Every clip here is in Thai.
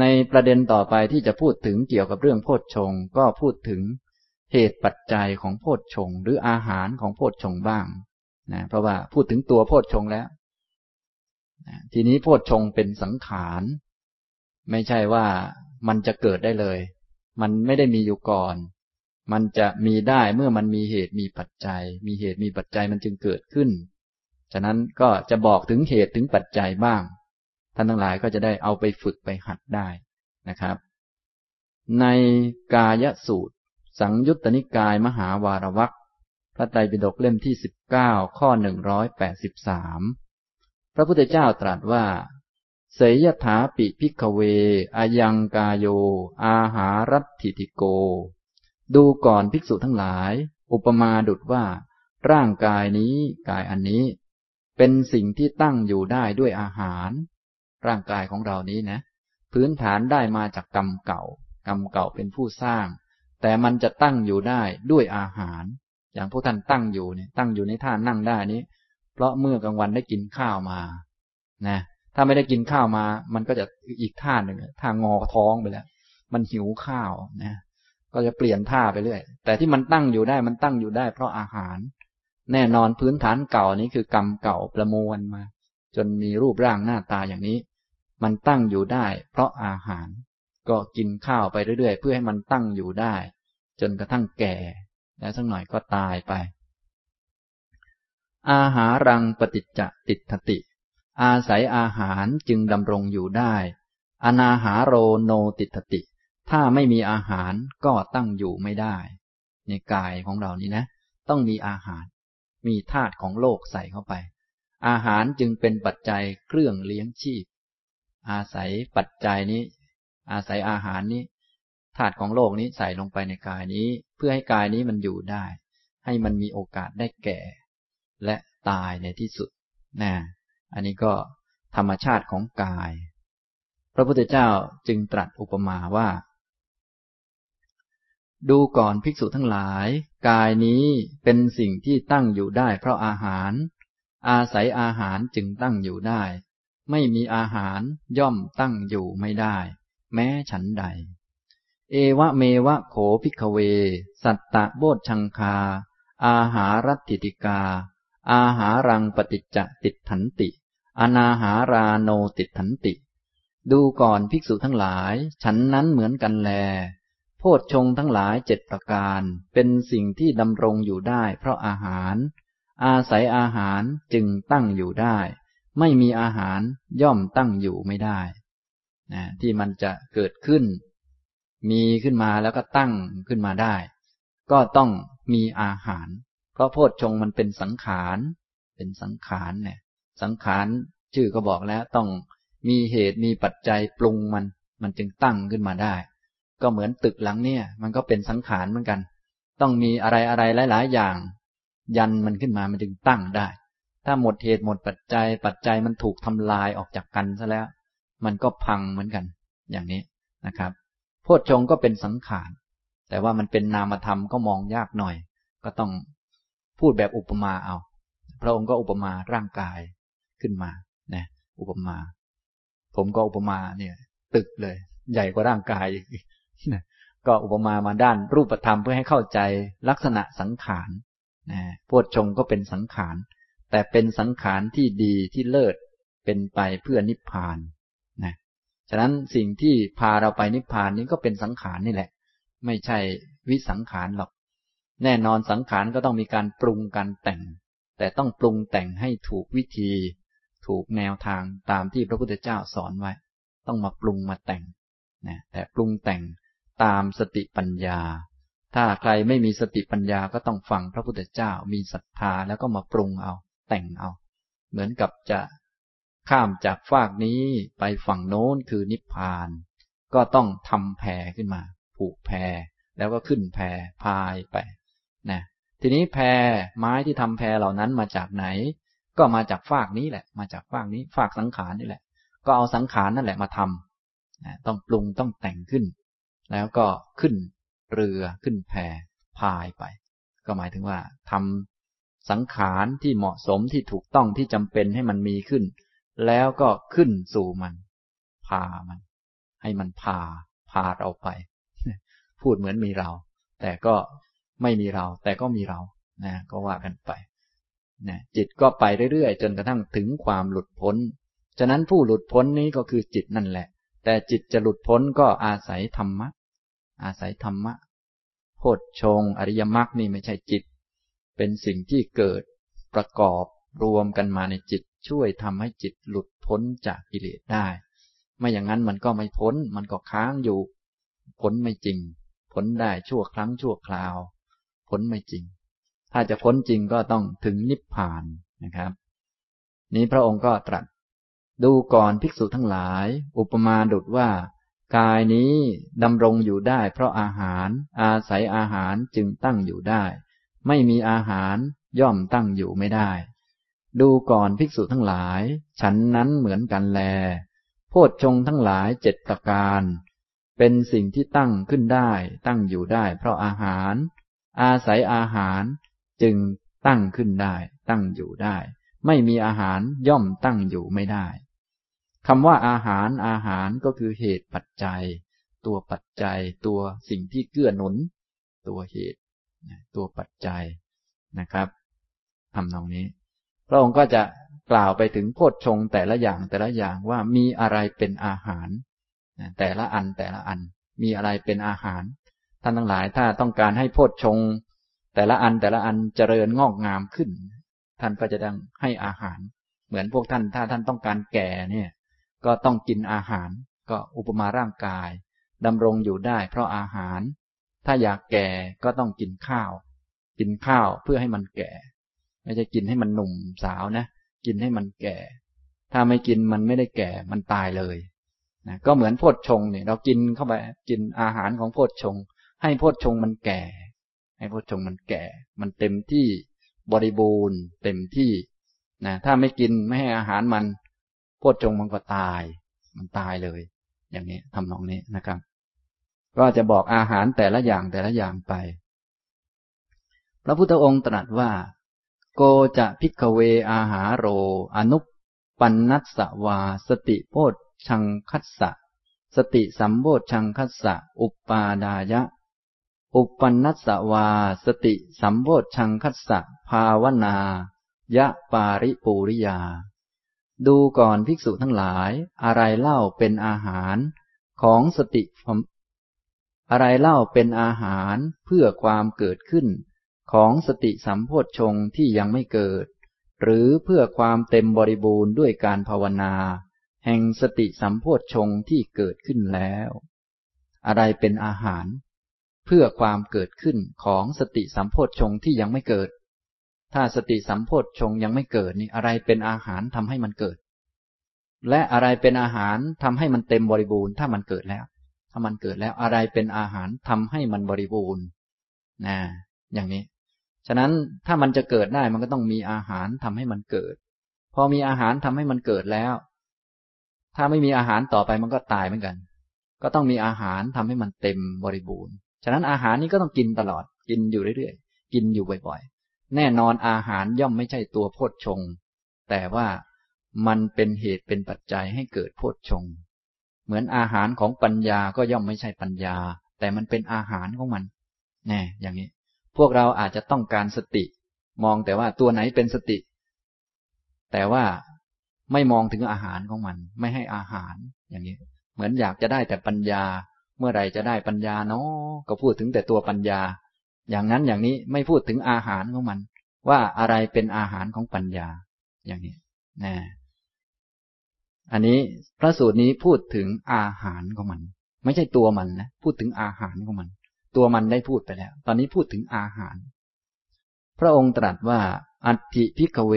ในประเด็นต่อไปที่จะพูดถึงเกี่ยวกับเรื่องโพชฌงก็พูดถึงเหตุปัจจัยของโพชฌงหรืออาหารของโพชฌงบ้างนะเพราะว่าพูดถึงตัวโพชฌงแล้วนะทีนี้โพชฌงเป็นสังขาร ไม่ใช่ว่ามันจะเกิดได้เลย มันไม่ได้มีอยู่ก่อน มันจะมีได้เมื่อมันมีเหตุมีปัจจัย มีเหตุมีปัจจัยมันจึงเกิดขึ้น ฉะนั้นก็จะบอกถึงเหตุถึงปัจจัยบ้าง ท่านทั้งหลายก็จะได้เอาไปฝึกไปหัดได้นะครับ ในกายสูตร สังยุตตนิกายมหาวารวักพระไตรปิฎกเล่มที่สิบเก้าข้อหนึ่งร้อยแปดสิบสามพระพุทธเจ้าตรัสว่าเสยถาปิพิกเว อายังกายโย อาหารัตถิติโก ดูก่อนภิกษุทั้งหลาย อุปมาดุดว่า ร่างกายนี้กายอันนี้ เป็นสิ่งที่ตั้งอยู่ได้ด้วยอาหาร ร่างกายของเรานี้นะ พื้นฐานได้มาจากกรรมเก่า กรรมเก่าเป็นผู้สร้าง แต่มันจะตั้งอยู่ได้ด้วยอาหาร อย่างพวกท่านตั้งอยู่เนี่ยตั้งอยู่ในท่านั่งได้นี้ เพราะเมื่อกลางวันได้กินข้าวมานะถ้าไม่ได้กินข้าวมา มันก็จะอีกท่าหนึ่งท่างอท้องไปแล้ว มันหิวข้าวนะ ก็จะเปลี่ยนท่าไปเรื่อย แต่ที่มันตั้งอยู่ได้มันตั้งอยู่ได้ เพราะอาหาร แน่นอนพื้นฐานเก่านี้คือกรรมเก่าประมวลมา จนมีรูปร่างหน้าตาอย่างนี้ มันตั้งอยู่ได้ เพราะอาหาร ก็กินข้าวไปเรื่อยๆ เพื่อให้มันตั้งอยู่ได้ จนกระทั่งแก่ แล้วสักหน่อยก็ตายไป อาหารังปฏิจจติทติ อาศัยอาหารจึงดำรงอยู่ได้ อนาหาโรโนติตติ ถ้าไม่มีอาหารก็ตั้งอยู่ไม่ได้ ในกายของเรานี้นะ ต้องมีอาหาร มีธาตุของโลกใส่เข้าไป อาหารจึงเป็นปัจจัยเครื่องเลี้ยงชีพ อาศัยปัจจัยนี้ อาศัยอาหารนี้ธาตุของโลกนี้ใส่ลงไปในกายนี้ เพื่อให้กายนี้มันอยู่ได้ ให้มันมีโอกาสได้แก่ และตายในที่สุดนะอันนี้ก็ธรรมชาติของกาย พระพุทธเจ้าจึงตรัสอุปมาว่า ดูก่อนภิกษุทั้งหลาย กายนี้เป็นสิ่งที่ตั้งอยู่ได้เพราะอาหาร อาศัยอาหารจึงตั้งอยู่ได้ ไม่มีอาหารย่อมตั้งอยู่ไม่ได้ แม้ฉันใด เอวะเมวะโขภิกเว สัตตะโบชังคา อาหารัติติกา อาหารังปฏิจจติถันติ อนาหาราโนติถันติ ดูก่อนภิกษุทั้งหลาย ฉันนั้นเหมือนกันแล โพชฌงทั้งหลายเจ็ดประการ เป็นสิ่งที่ดำรงอยู่ได้เพราะอาหาร อาศัยอาหารจึงตั้งอยู่ได้ ไม่มีอาหารย่อมตั้งอยู่ไม่ได้นะที่มันจะเกิดขึ้น มีขึ้นมาแล้วก็ตั้งขึ้นมาได้ ก็ต้องมีอาหาร เพราะโพชฌงมันเป็นสังขาร เป็นสังขารเนี่ย สังขารชื่อก็บอกแล้วต้องมีเหตุมีปัจจัยปรุงมัน มันจึงตั้งขึ้นมาได้ ก็เหมือนตึกหลังเนี่ย มันก็เป็นสังขารเหมือนกัน ต้องมีอะไรอะไรหลาย ๆ อย่าง ยันมันขึ้นมามันจึงตั้งได้ ถ้าหมดเหตุหมดปัจจัย ปัจจัยมันถูกทำลายออกจากกันซะแล้ว มันก็พังเหมือนกัน อย่างนี้นะครับโพชฌงก็เป็นสังขาร แต่ว่ามันเป็นนามธรรมก็มองยากหน่อย ก็ต้องพูดแบบอุปมาเอา พระองค์ก็อุปมาร่างกายขึ้นมานะอุปมา ผมก็อุปมาเนี่ย ตึกเลย ใหญ่กว่าร่างกายก็อุปมามาด้านรูปธรรมเพื่อให้เข้าใจลักษณะสังขารนะโพชฌงก็เป็นสังขาร แต่เป็นสังขารที่ดีที่เลิศเป็นไปเพื่อนิพพานนะฉะนั้นสิ่งที่พาเราไปนิพพานนี้ก็เป็นสังขารนี่แหละ ไม่ใช่วิสังขารหรอก แน่นอนสังขารก็ต้องมีการปรุงการแต่ง แต่ต้องปรุงแต่งให้ถูกวิธี ถูกแนวทางตามที่พระพุทธเจ้าสอนไว้ ต้องมาปรุงมาแต่งนะแต่ปรุงแต่งตามสติปัญญา ถ้าใครไม่มีสติปัญญาก็ต้องฟังพระพุทธเจ้า มีศรัทธาแล้วก็มาปรุงเอา แต่งเอา เหมือนกับจะข้ามจากฟากนี้ไปฝั่งโน้นคือนิพพาน ก็ต้องทำแพขึ้นมา ผูกแพแล้วก็ขึ้นแพพายไปนะทีนี้แพไม้ที่ทำแพเหล่านั้นมาจากไหน ก็มาจากฝากนี้แหละ มาจากฝากนี้ฝากสังขารนี่แหละ ก็เอาสังขารนั่นแหละมาทำต้องปรุงต้องแต่งขึ้น แล้วก็ขึ้นเรือขึ้นแพพายไป ก็หมายถึงว่าทำ สังขารที่เหมาะสมที่ถูกต้องที่จำเป็นให้มันมีขึ้น แล้วก็ขึ้นสู่มัน พามัน ให้มันพา พาเราไป พูดเหมือนมีเรา แต่ก็ไม่มีเรา แต่ก็มีเรานะก็ว่ากันไปนะจิตก็ไปเรื่อยๆ จนกระทั่งถึงความหลุดพ้น ฉะนั้นผู้หลุดพ้นนี้ก็คือจิตนั่นแหละ แต่จิตจะหลุดพ้นก็อาศัยธรรมะ อาศัยธรรมะโพชฌงอริยมรรคนี่ไม่ใช่จิต เป็นสิ่งที่เกิดประกอบรวมกันมาในจิตช่วยทำให้จิตหลุดพ้นจากกิเลสได้ ไม่อย่างนั้นมันก็ไม่พ้น มันก็ค้างอยู่ พ้นไม่จริง พ้นได้ชั่วครั้งชั่วคราว พ้นไม่จริง ถ้าจะพ้นจริงก็ต้องถึงนิพพานนะครับ นี้พระองค์ก็ตรัส ดูก่อนภิกษุทั้งหลาย อุปมาดุดว่ากายนี้ดำรงอยู่ได้ เพราะอาหารอาศัยอาหารจึงตั้งอยู่ได้ ไม่มีอาหารย่อมตั้งอยู่ไม่ได้ ดูก่อนภิกษุทั้งหลาย ฉันนั้นเหมือนกันแล โพชฌงทั้งหลายเจ็ดประการ เป็นสิ่งที่ตั้งขึ้นได้ ตั้งอยู่ได้ เพราะอาหาร อาศัยอาหารจึงตั้งขึ้นได้ ตั้งอยู่ได้ ไม่มีอาหารย่อมตั้งอยู่ไม่ได้คำว่าอาหารอาหารก็คือเหตุปัจจัย ตัวปัจจัย ตัวสิ่งที่เกื้อหนุน ตัวเหตุ ตัวปัจจัยนะครับทำนองนี้ พระองค์ก็จะกล่าวไปถึงโพชฌงแต่ละอย่างแต่ละอย่างว่ามีอะไรเป็นอาหาร แต่ละอันแต่ละอันมีอะไรเป็นอาหาร ท่านทั้งหลายถ้าต้องการให้โพชฌงแต่ละอันแต่ละอันเจริญงอกงามขึ้น ท่านก็จะดังให้อาหาร เหมือนพวกท่านถ้าท่านต้องการแก่เนี่ยก็ต้องกินอาหาร ก็อุปมาร่างกายดำรงอยู่ได้เพราะอาหาร ถ้าอยากแก่ก็ต้องกินข้าว กินข้าวเพื่อให้มันแก่ ไม่ใช่กินให้มันหนุ่มสาวนะ กินให้มันแก่ ถ้าไม่กินมันไม่ได้แก่ มันตายเลยนะก็เหมือนโพชฌงเนี่ยเรากินเข้าไปกินอาหารของโพชฌงให้โพชฌงมันแก่ ให้โพชฌงมันแก่ มันเต็มที่บริบูรณ์ เต็มที่นะถ้าไม่กินไม่ให้อาหารมันโพชฌงมันก็ตาย มันตายเลย อย่างนี้ทำนองนี้นะครับ ก็จะบอกอาหารแต่ละอย่างแต่ละอย่างไป พระพุทธองค์ตรัสว่า โกจะพิกเวอาหาโร อนุปปันนัสสวา สติโพชังคัสสะ สติสัมโพชังคัสสะ อุปปาดายะ อุปปันนัสสวา สติสัมโพชังคัสสะ ภาวนายะปาริปูริยา ดูก่อนภิกษุทั้งหลาย อะไรเล่าเป็นอาหารของสติ อะไรเล่าเป็นอาหารเพื่อความเกิดขึ้น ของสติสัมโพชฌงที่ยังไม่เกิด หรือเพื่อความเต็มบริบูรณ์ด้วยการภาวนา แห่งสติสัมโพชฌงที่เกิดขึ้นแล้ว อะไรเป็นอาหาร เพื่อความเกิดขึ้นของสติสัมโพชฌงที่ยังไม่เกิด ถ้าสติสัมโพชฌงยังไม่เกิดนี่อะไรเป็นอาหารทำให้มันเกิด และอะไรเป็นอาหารทำให้มันเต็มบริบูรณ์ถ้ามันเกิดแล้ว ถ้ามันเกิดแล้วอะไรเป็นอาหารทำให้มันบริบูรณ์นะอย่างนี้ ฉะนั้นถ้ามันจะเกิดได้มันก็ต้องมีอาหารทำให้มันเกิด พอมีอาหารทำให้มันเกิดแล้ว ถ้าไม่มีอาหารต่อไปมันก็ตายเหมือนกัน ก็ต้องมีอาหารทำให้มันเต็มบริบูรณ์ ฉะนั้นอาหารนี้ก็ต้องกินตลอด กินอยู่เรื่อยๆ กินอยู่บ่อยๆ แน่นอนอาหารย่อมไม่ใช่ตัวโพชฌงแต่ว่ามันเป็นเหตุเป็นปัจจัยให้เกิดโพชฌง เหมือนอาหารของปัญญาก็ย่อมไม่ใช่ปัญญา แต่มันเป็นอาหารของมันแน่อย่างนี้ พวกเราอาจจะต้องการสติ มองแต่ว่าตัวไหนเป็นสติ แต่ว่าไม่มองถึงอาหารของมัน ไม่ให้อาหาร อย่างนี้ เหมือนอยากจะได้แต่ปัญญา เมื่อไรจะได้ปัญญาเนาะก็พูดถึงแต่ตัวปัญญา อย่างนั้นอย่างนี้ไม่พูดถึงอาหารของมัน ว่าอะไรเป็นอาหารของปัญญา อย่างนี้นะ อันนี้พระสูตรนี้พูดถึงอาหารของมัน ไม่ใช่ตัวมันนะพูดถึงอาหารของมัน ตัวมันได้พูดไปแล้ว ตอนนี้พูดถึงอาหาร พระองค์ตรัสว่า อัตถิ ภิกขะเว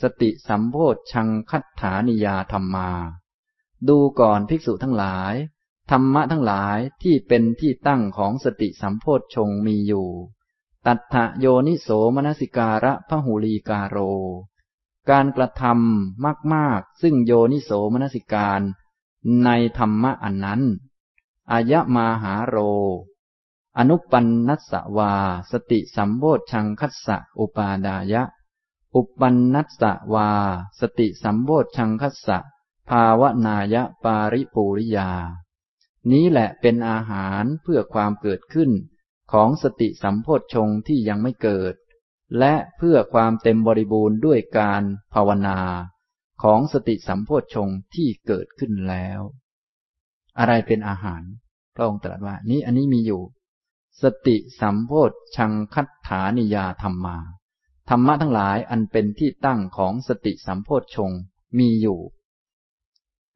สะติสัมโพชฌังคัฏฐานิยาธัมมา ดูก่อนภิกษุทั้งหลาย ธรรมะทั้งหลายที่เป็นที่ตั้งของสติสัมโพชฌงค์มีอยู่ ตัตถะ โยนิโสมะนะสิการะพะหุลีกาโร การกระทำมากๆ ซึ่งโยนิโสมนสิการ ในธรรมะอันนั้น อายะมาหาโร อนุปันนัสสวา สติสัมโพชังคัสสะอุปาดายะ อุปันนัสสวา สติสัมโพชังคัสสะภาวนายะปาริปูริยา นี้แหละเป็นอาหารเพื่อความเกิดขึ้นของสติสัมโพชฌงที่ยังไม่เกิด และเพื่อความเต็มบริบูรณ์ด้วยการภาวนาของสติสัมโพชฌงที่เกิดขึ้นแล้ว อะไรเป็นอาหาร พระองค์ตรัสว่า นี้อันนี้มีอยู่ สติสัมโพชชังคัตถานิยาธรรมา ธรรมะทั้งหลายอันเป็นที่ตั้งของสติสัมโพชฌงมีอยู่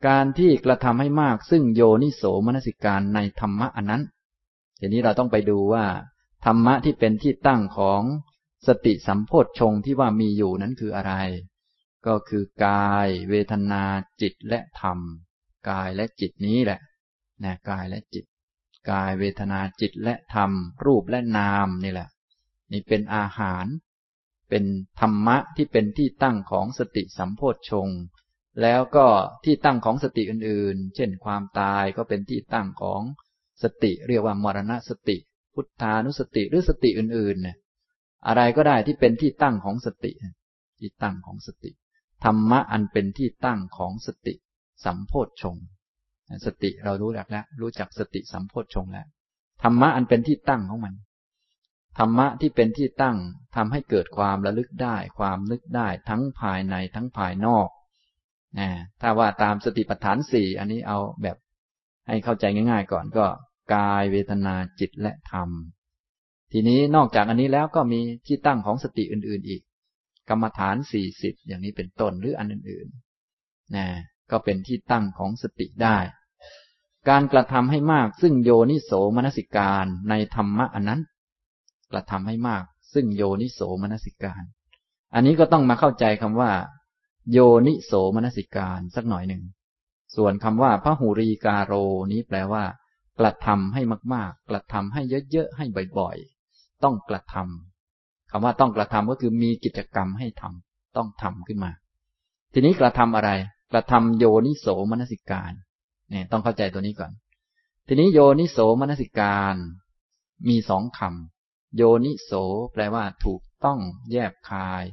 การที่กระทำให้มากซึ่งโยนิโสมนสิการในธรรมะอันนั้นทีนี้เราต้องไปดูว่า ธรรมะที่เป็นที่ตั้งของ สติสัมโพชฌงที่ว่ามีอยู่นั้นคืออะไร ก็คือกาย เวทนา จิตและธรรม กายและจิตนี้แหละนะกายและจิต กายเวทนาจิตและธรรม รูปและนามนี่แหละ นี่เป็นอาหาร เป็นธรรมะที่เป็นที่ตั้งของสติสัมโพชฌงแล้วก็ที่ตั้งของสติอื่นๆ เช่นความตายก็เป็นที่ตั้งของสติเรียกว่ามรณสติ พุทธานุสติหรือสติอื่นๆเนี่ย อะไรก็ได้ที่เป็นที่ตั้งของสติ ที่ตั้งของสติ ธรรมะอันเป็นที่ตั้งของสติ สัมโพชฌงสติเรารู้จักแล้ว รู้จักสติสัมโพชฌงแล้ว ธรรมะอันเป็นที่ตั้งของมัน ธรรมะที่เป็นที่ตั้งทำให้เกิดความระลึกได้ ความนึกได้ทั้งภายในทั้งภายนอกนะถ้าว่าตามสติปัฏฐานสี่อันนี้เอาแบบให้เข้าใจง่าย ๆ ก่อนก็ กายเวทนาจิตและธรรม ทีนี้นอกจากอันนี้แล้วก็มีที่ตั้งของสติอื่น ๆ อีก กรรมฐานสี่สิบอย่างนี้เป็นต้นหรืออันอื่นๆนะก็เป็นที่ตั้งของสติได้ การกระทำให้มากซึ่งโยนิโสมนสิการในธรรมะอันนั้น กระทำให้มากซึ่งโยนิโสมนสิการ อันนี้ก็ต้องมาเข้าใจคำว่า โยนิโสมนสิการสักหน่อยหนึ่ง ส่วนคำว่าพระหูรีกาโรนี้แปลว่า กระทำให้มากๆ กระทำให้เยอะๆ ให้บ่อยๆ ต้องกระทำคำว่าต้องกระทำก็คือมีกิจกรรมให้ทำต้องทำขึ้นมา ทีนี้กระทำอะไร กระทำโยนิโสมนสิการเนี่ยต้องเข้าใจตัวนี้ก่อน ทีนี้โยนิโสมนสิการ มีสองคำโยนิโสแปลว่า ถูกต้องแยบคาย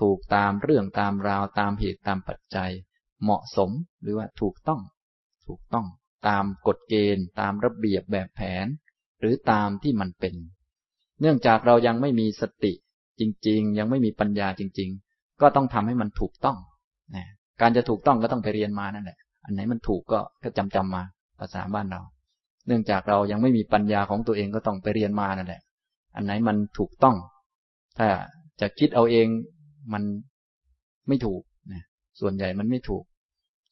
ถูกตามเรื่องตามราวตามเหตุตามปัจจัย เหมาะสมหรือว่าถูกต้อง ถูกต้อง ตามกฎเกณฑ์ ตามระเบียบแบบแผน หรือตามที่มันเป็น เนื่องจากเรายังไม่มีสติจริง ๆ ยังไม่มีปัญญาจริง ๆ ก็ต้องทำให้มันถูกต้องนะการจะถูกต้องก็ต้องไปเรียนมานั่นแหละ อันไหนมันถูกก็ก็จำจำมาภาษาบ้านเรา เนื่องจากเรายังไม่มีปัญญาของตัวเองก็ต้องไปเรียนมานั่นแหละ อันไหนมันถูกต้อง ถ้าจะคิดเอาเองมันไม่ถูกนะส่วนใหญ่มันไม่ถูก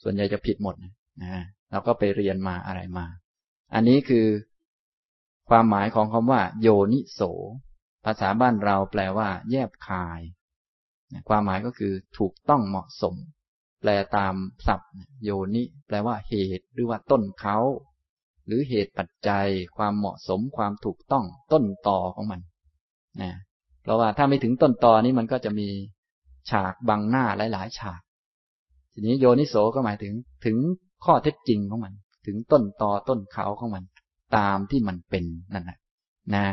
ส่วนใหญ่จะผิดหมดนะเราก็ไปเรียนมาอะไรมา อันนี้คือ ความหมายของคำว่า โยนิโส ภาษาบ้านเราแปลว่า แยบคาย ความหมายก็คือถูกต้องเหมาะสม แปลตามศัพท์ โยนิแปลว่าเหตุ หรือว่าต้นเขา หรือเหตุปัจจัย ความเหมาะสม ความถูกต้อง ต้นตอของมันนะเพราะว่าถ้าไม่ถึงต้นตอนี้มันก็จะมีฉากบังหน้าหลาย ๆ ฉาก ทีนี้โยนิโสก็หมายถึงถึงข้อเท็จจริงของมัน ถึงต้นตอต้นเขาของมัน ตามที่มันเป็นนั่นแหละนะ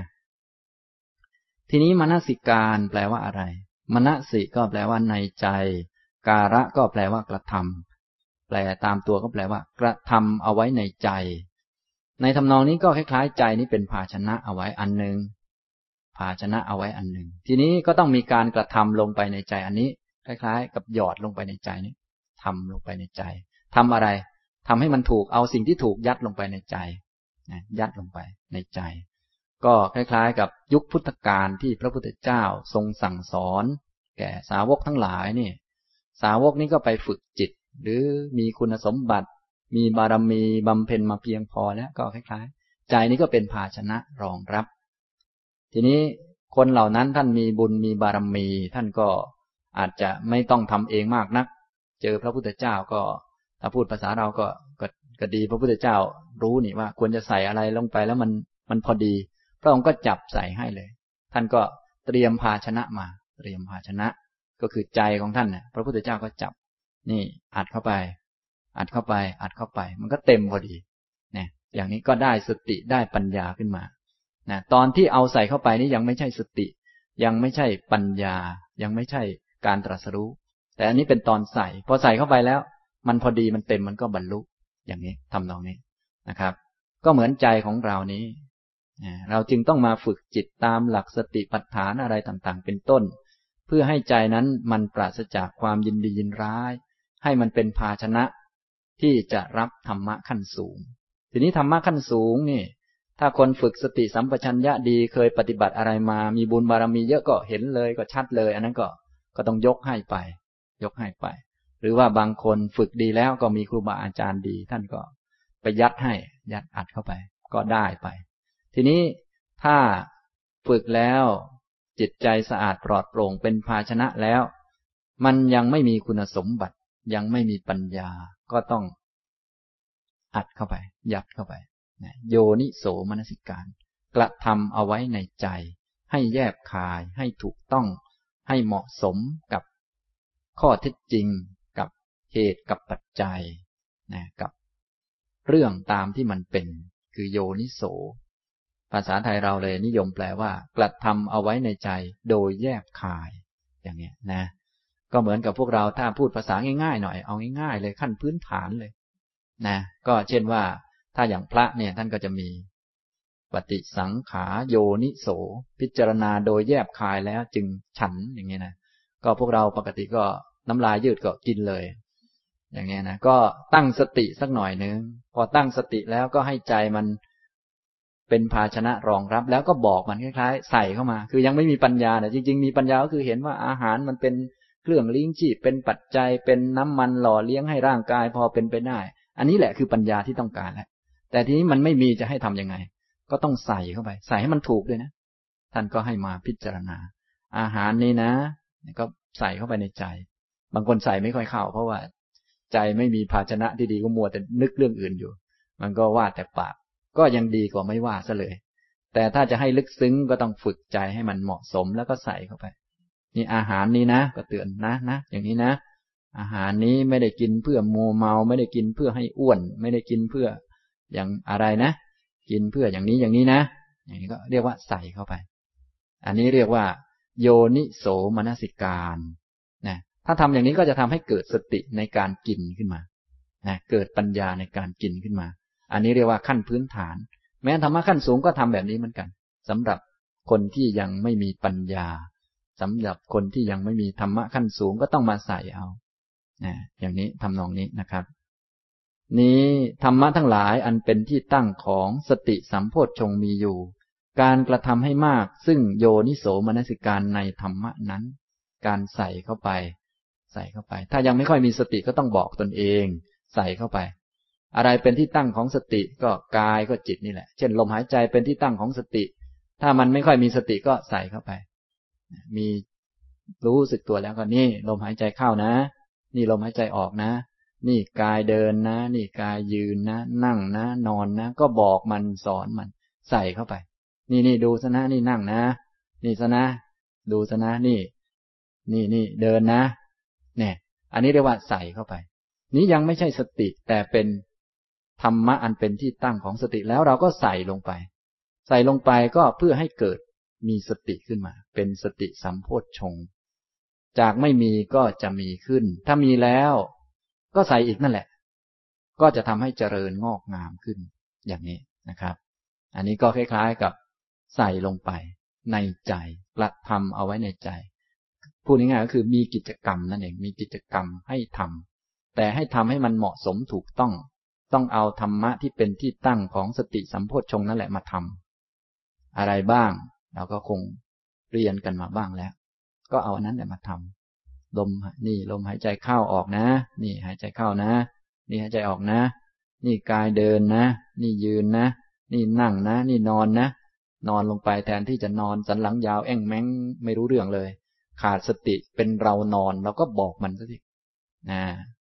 ทีนี้มนสิการแปลว่าอะไรมณสิก็แปลว่าในใจ การะก็แปลว่ากระทำแปลตามตัวก็แปลว่า กระทำเอาไว้ในใจ ในทำนองนี้ก็คล้ายๆใจนี้เป็นภาชนะเอาไว้อันหนึ่งภาชนะเอาไว้อันหนึ่ง ทีนี้ก็ต้องมีการกระทำลงไปในใจอันนี้ คล้าย ๆ กับหยอดลงไปในใจนี้ทำลงไปในใจทำอะไรทำให้มันถูกเอาสิ่งที่ถูกยัดลงไปในใจ นะยัดลงไปในใจ ก็คล้ายๆ กับยุคพุทธกาลที่พระพุทธเจ้าทรงสั่งสอน แก่สาวกทั้งหลายนี่ สาวกนี้ก็ไปฝึกจิต หรือมีคุณสมบัติ มีบารมีบำเพ็ญมาเพียงพอแล้วก็คล้ายๆ ใจนี้ก็เป็นภาชนะรองรับ ทีนี้คนเหล่านั้นท่านมีบุญมีบารมี ท่านก็อาจจะไม่ต้องทำเองมากนัก เจอพระพุทธเจ้าก็ ถ้าพูดภาษาเราก็ ก็ดีพระพุทธเจ้ารู้นี่ว่าควรจะใส่อะไรลงไปแล้วมันมันพอดี พระองค์ก็จับใส่ให้เลย ท่านก็เตรียมภาชนะมา เตรียมภาชนะ ก็คือใจของท่านนะพระพุทธเจ้าก็จับ นี่อัดเข้าไป อัดเข้าไป อัดเข้าไป มันก็เต็มพอดีเนี่ยอย่างนี้ก็ได้สติได้ปัญญาขึ้นมานะตอนที่เอาใส่เข้าไปนี่ยังไม่ใช่สติ ยังไม่ใช่ปัญญา ยังไม่ใช่การตรัสรู้ แต่อันนี้เป็นตอนใส่ พอใส่เข้าไปแล้ว มันพอดีมันเต็มมันก็บรรลุ อย่างนี้ทำตรงนี้นะครับ ก็เหมือนใจของเรานี้ เราจึงต้องมาฝึกจิตตามหลักสติปัฏฐานอะไรต่างๆ เป็นต้น เพื่อให้ใจนั้นมันปราศจากความยินดียินร้าย ให้มันเป็นภาชนะที่จะรับธรรมะขั้นสูง ทีนี้ธรรมะขั้นสูงนี่ ถ้าคนฝึกสติสัมปชัญญะดีเคยปฏิบัติอะไรมา มีบุญบารมีเยอะก็เห็นเลยก็ชัดเลย อันนั้นก็ก็ต้องยกให้ไป ยกให้ไป รือว่าบางคนฝึกดีแล้วก็มีครูบาอาจารย์ดี ท่านก็ไปยัดให้ยัดอัดเข้าไป ก็ได้ไป ทีนี้ถ้าฝึกแล้วจิตใจสะอาดปลอดโปร่งเป็นภาชนะแล้ว มันยังไม่มีคุณสมบัติ ยังไม่มีปัญญาก็ต้องอัดเข้าไป ยัดเข้าไปโยนิโสมนสิการ กระทำเอาไว้ในใจ ให้แยบคายให้ถูกต้อง ให้เหมาะสมกับข้อเท็จจริง เหตุกับปัจจัยนะกับ เรื่องตามที่มันเป็น คือโยนิโส ภาษาไทยเราเลยนิยมแปลว่ากระทำเอาไว้ในใจ โดยแยบคาย อย่างเนี้ยนะ ก็เหมือนกับพวกเราถ้าพูดภาษาง่ายๆหน่อยเอาง่ายๆเลยขั้นพื้นฐานเลย นะ ก็เช่นว่า ถ้าอย่างพระเนี่ยท่านก็จะมีปฏิสังขาโยนิโส พิจารณาโดยแยบคายแล้วจึงฉันอย่างเงี้ยนะก็พวกเราปกติก็น้ำลายยืดก็กินเลย อย่างเงี้ยนะก็ตั้งสติสักหน่อยนึงพอตั้งสติแล้วก็ให้ใจมันเป็นภาชนะรองรับ แล้วก็บอกมันคล้ายๆ ใส่เข้ามา คือยังไม่มีปัญญาแต่ยจริง ๆ มีปัญญาก็คือเห็นว่าอาหารมันเป็นเครื่องเลี้ยงชีพเป็นปัจจัยเป็นน้ำมันหล่อเลี้ยงให้ร่างกายพอเป็นไปได้ อันนี้แหละคือปัญญาที่ต้องการแหละแต่ทีนี้มันไม่มีจะให้ทํำยังไง ก็ต้องใส่เข้าไป ใส่ให้มันถูกด้วยนะ ท่านก็ให้มาพิจารณา อาหารนี้นะก็ใส่เข้าไปในใจ บางคนใส่ไม่ค่อยเข้า เพราะว่า ใจไม่มีภาชนะที่ดีก็มัวแต่นึกเรื่องอื่นอยู่ มันก็ว่าแต่ปาก ก็ยังดีกว่าไม่ว่าซะเลย แต่ถ้าจะให้ลึกซึ้งก็ต้องฝึกใจให้มันเหมาะสมแล้วก็ใส่เข้าไป นี่อาหารนี้นะ ก็เตือนนะนะอย่างนี้นะ อาหารนี้ไม่ได้กินเพื่อโมเมา ไม่ได้กินเพื่อให้อ้วน ไม่ได้กินเพื่ออย่างอะไรนะ กินเพื่ออย่างนี้อย่างนี้นะ อย่างนี้ก็เรียกว่าใส่เข้าไป อันนี้เรียกว่า โยนิโสมนสิการน ถ้าทำอย่างนี้ก็จะทำให้เกิดสติในการกินขึ้นมานะเกิดปัญญาในการกินขึ้นมา อันนี้เรียกว่าขั้นพื้นฐาน แม้ธรรมะขั้นสูงก็ทำแบบนี้เหมือนกันสำหรับคนที่ยังไม่มีปัญญาสำหรับคนที่ยังไม่มีธรรมะขั้นสูงก็ต้องมาใส่เอานะอย่างนี้ทำนองนี้นะครับ นี้ธรรมะทั้งหลายอันเป็นที่ตั้งของสติสัมโพชฌงมีอยู่ การกระทำให้มากซึ่งโยนิโสมนสิการในธรรมะนั้น การใส่เข้าไป ใส่เข้าไป ถ้ายังไม่ค่อยมีสติก็ต้องบอกตนเอง ใส่เข้าไป อะไรเป็นที่ตั้งของสติก็กายก็จิตนี่แหละ เช่น ลมหายใจเป็นที่ตั้งของสติ ถ้ามันไม่ค่อยมีสติก็ใส่เข้าไป มีรู้สึกตัวแล้วก็นี่ลมหายใจเข้านะ นี่ลมหายใจออกนะ นี่กายเดินนะ นี่กายยืนนะ นั่งนะ นอนนะ ก็บอกมันสอนมัน ใส่เข้าไป นี่นี่ดูซะนะนี่นั่งนะ นี่ซะนะ ดูซะนะนี่ นี่นี่เดินนะ อันนี้เรียกว่าใส่เข้าไป นี้ยังไม่ใช่สติแต่เป็นธรรมะอันเป็นที่ตั้งของสติแล้วเราก็ใส่ลงไป ใส่ลงไปก็เพื่อให้เกิดมีสติขึ้นมา เป็นสติสัมโพชฌงจากไม่มีก็จะมีขึ้น ถ้ามีแล้ว ก็ใส่อีกนั่นแหละ ก็จะทำให้เจริญงอกงามขึ้น อย่างนี้นะครับ อันนี้ก็คล้ายๆกับใส่ลงไป ในใจกระทำเอาไว้ในใจ พูดง่ายๆก็คือมีกิจกรรมนั่นเอง มีกิจกรรมให้ทำแต่ให้ทำให้มันเหมาะสมถูกต้อง ต้องเอาธรรมะที่เป็นที่ตั้งของสติสัมโพชฌงนั่นแหละมาทำอะไรบ้าง เราก็คงเรียนกันมาบ้างแล้ว ก็เอาอันนั้นแหละมาทำลมนี่ลมหายใจเข้าออกนะ นี่หายใจเข้านะ นี่หายใจออกนะ นี่กายเดินนะ นี่ยืนนะ นี่นั่งนะ นี่นอนนะ นอนลงไปแทนที่จะนอนสันหลังยาวแอ่งแมงไม่รู้เรื่องเลย ขาดสติเป็นเรานอนเราก็บอกมันซะสินะ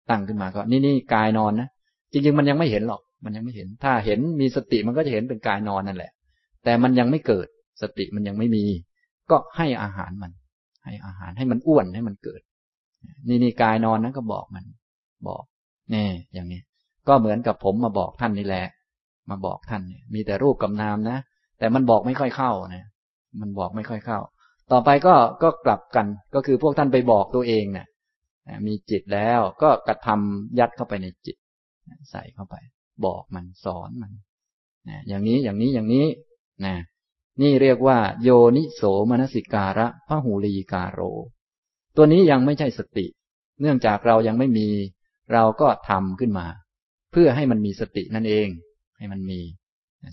ตั้งขึ้นมาก็ นี่นี่กายนอนนะจริงๆมันยังไม่เห็นหรอก มันยังไม่เห็น ถ้าเห็นมีสติมันก็จะเห็นเป็นกายนอนนั่นแหละ แต่มันยังไม่เกิดสติมันยังไม่มี ก็ให้อาหารมัน ให้อาหารให้มันอ้วนให้มันเกิด นี่นี่กายนอนนั้นก็บอกมัน บอกแน่อย่างนี้ ก็เหมือนกับผมมาบอกท่านนี่แหละ มาบอกท่านเนี่ยมีแต่รูปกับนามนะแต่มันบอกไม่ค่อยเข้านะมันบอกไม่ค่อยเข้า ต่อไปก็ก็กลับกัน ก็คือพวกท่านไปบอกตัวเองเนะ่ยมีจิตแล้วก็กระทำยัดเข้าไปในจิต ใส่เข้าไป บอกมันสอนมันนะอย่างนี้อย่างนี้อย่างนี้นะนี่เรียกว่า โยนิโสมนสิการะพหูลีกาโร ตัวนี้ยังไม่ใช่สติ เนื่องจากเรายังไม่มี เราก็ทำขึ้นมา เพื่อให้มันมีสตินั่นเอง ให้มันมี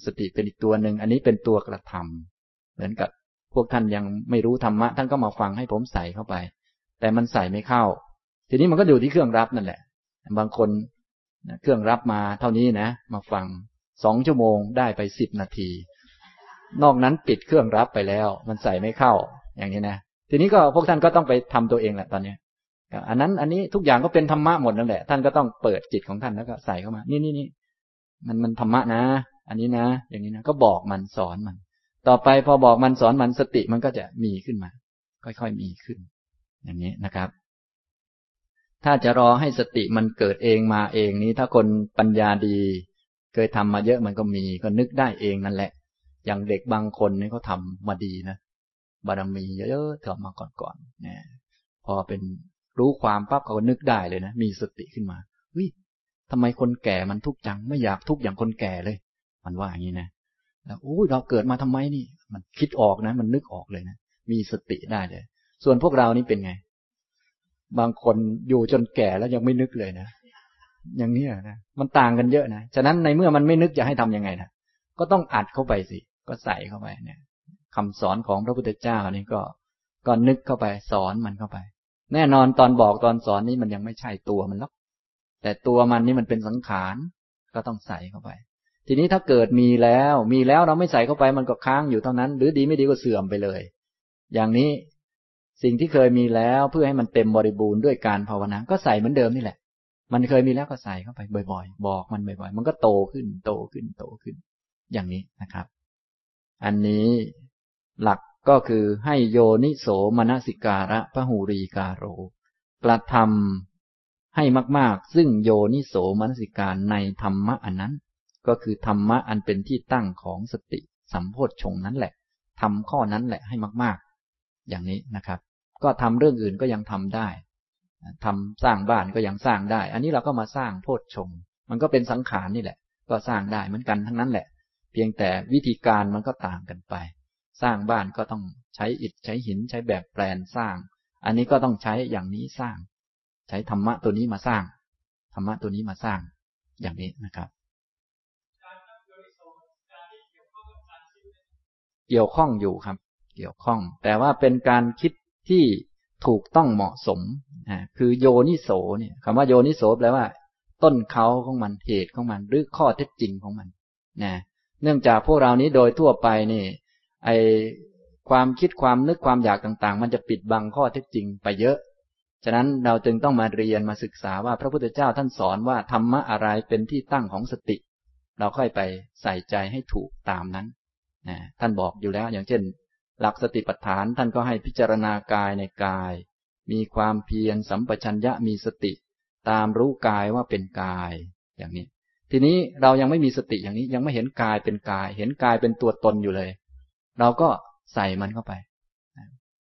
สติเป็นอีกตัวหนึ่งอันนี้เป็นตัวกระทำเหมือนกับ พวกท่านยังไม่รู้ธรรมะท่านก็มาฟังให้ผมใส่เข้าไป แต่มันใส่ไม่เข้า ทีนี้มันก็อยู่ที่เครื่องรับนั่นแหละ บางคนเครื่องรับมาเท่านี้นะ มาฟังสองชั่วโมงได้ไปสิบนาที นอกนั้นปิดเครื่องรับไปแล้ว มันใส่ไม่เข้า อย่างนี้นะทีนี้ก็พวกท่านก็ต้องไปทำตัวเองแหละตอนนี้อันนั้นอันนี้ทุกอย่างก็เป็นธรรมะหมดนั่นแหละ ท่านก็ต้องเปิดจิตของท่านแล้วก็ใส่เข้ามา นี่นี่นี่มันมันธรรมะนะ อันนี้นะ อย่างนี้นะก็บอกมันสอนมัน ต่อไปพอบอกมันสอนมันสติมันก็จะมีขึ้นมา ค่อยๆมีขึ้น อย่างนี้นะครับ ถ้าจะรอให้สติมันเกิดเองมาเองนี้ ถ้าคนปัญญาดี เคยทำมาเยอะมันก็มีก็นึกได้เองนั่นแหละ อย่างเด็กบางคนนี่เขาทามาดีนะบารมีเยอะๆทำมาก่อนๆเนี่ยพอเป็นรู้ความปั๊บเขาก็นึกได้เลยนะมีสติขึ้นมาวิทำไมคนแก่มันทุกข์จังไม่อยากทุกข์อย่างคนแก่เลย มันว่าอย่างนี้นะ แล้วโอ้ยเราเกิดมาทำไมนี่ มันคิดออกนะ มันนึกออกเลยนะ มีสติได้เลย ส่วนพวกเรานี่เป็นไง บางคนอยู่จนแก่แล้วยังไม่นึกเลยนะ อย่างนี้นะ มันต่างกันเยอะนะ ฉะนั้นในเมื่อมันไม่นึกจะให้ทํำยังไงนะ ก็ต้องอัดเข้าไปสิ ก็ใส่เข้าไปเนี่ยคำสอนของพระพุทธเจ้านี่ก็ ก็นึกเข้าไป สอนมันเข้าไป แน่นอนตอนบอกตอนสอนนี้มันยังไม่ใช่ตัวมันหรอก แต่ตัวมันนี่มันเป็นสังขาร ก็ต้องใส่เข้าไป ทีนี้ถ้าเกิดมีแล้ว มีแล้วเราไม่ใส่เข้าไปมันก็ค้างอยู่เท่านั้น หรือดีไม่ดีก็เสื่อมไปเลย อย่างนี้สิ่งที่เคยมีแล้วเพื่อให้มันเต็มบริบูรณ์ด้วยการภาวนา ก็ใส่เหมือนเดิมนี่แหละ มันเคยมีแล้วก็ใส่เข้าไปบ่อย ๆ บอกมันบ่อยๆ มันก็โตขึ้น โตขึ้น โตขึ้น อย่างนี้นะครับ อันนี้หลักก็คือให้โยนิโสมนสิการะพหูรีกาโรกระทำให้มาก ๆ ซึ่งโยนิโสมนสิการในธรรมะอันนั้น ก็คือธรรมะอันเป็นที่ตั้งของสติสัมโพชฌงนั้นแหละทำข้อนั้นแหละให้มาก ๆ อย่างนี้นะครับ ก็ทำเรื่องอื่นก็ยังทำได้ทำสร้างบ้านก็ยังสร้างได้ อันนี้เราก็มาสร้างโพชฌงมันก็เป็นสังขารนี่แหละ ก็สร้างได้เหมือนกันทั้งนั้นแหละ เพียงแต่วิธีการมันก็ต่างกันไป สร้างบ้านก็ต้องใช้อิฐใช้หินใช้แบบแปลนสร้าง อันนี้ก็ต้องใช้อย่างนี้สร้าง ใช้ธรรมะตัวนี้มาสร้างธรรมะตัวนี้มาสร้างอย่างนี้นะครับ เกี่ยวข้องอยู่ครับ เกี่ยวข้อง แต่ว่าเป็นการคิดที่ถูกต้องเหมาะสมนะคือโยนิโสเนี่ยคำว่าโยนิโสแปลว่า ต้นเขาของมันเหตุของมันหรือข้อเท็จจริงของมันนะเนื่องจากพวกเรานี้โดยทั่วไปนี่ ไอความคิดความนึกความอยากต่าง ๆ มันจะปิดบังข้อเท็จจริงไปเยอะ ฉะนั้นเราจึงต้องมาเรียนมาศึกษาว่าพระพุทธเจ้าท่านสอนว่าธรรมะอะไรเป็นที่ตั้งของสติ เราค่อยไปใส่ใจให้ถูกตามนั้น นะท่านบอกอยู่แล้ว อย่างเช่น หลักสติปัฏฐานท่านก็ให้พิจารณากายในกาย มีความเพียรสัมปชัญญะมีสติ ตามรู้กายว่าเป็นกายอย่างนี้ ทีนี้เรายังไม่มีสติอย่างนี้ยังไม่เห็นกายเป็นกาย เห็นกายเป็นตัวตนอยู่เลย เราก็ใส่มันเข้าไป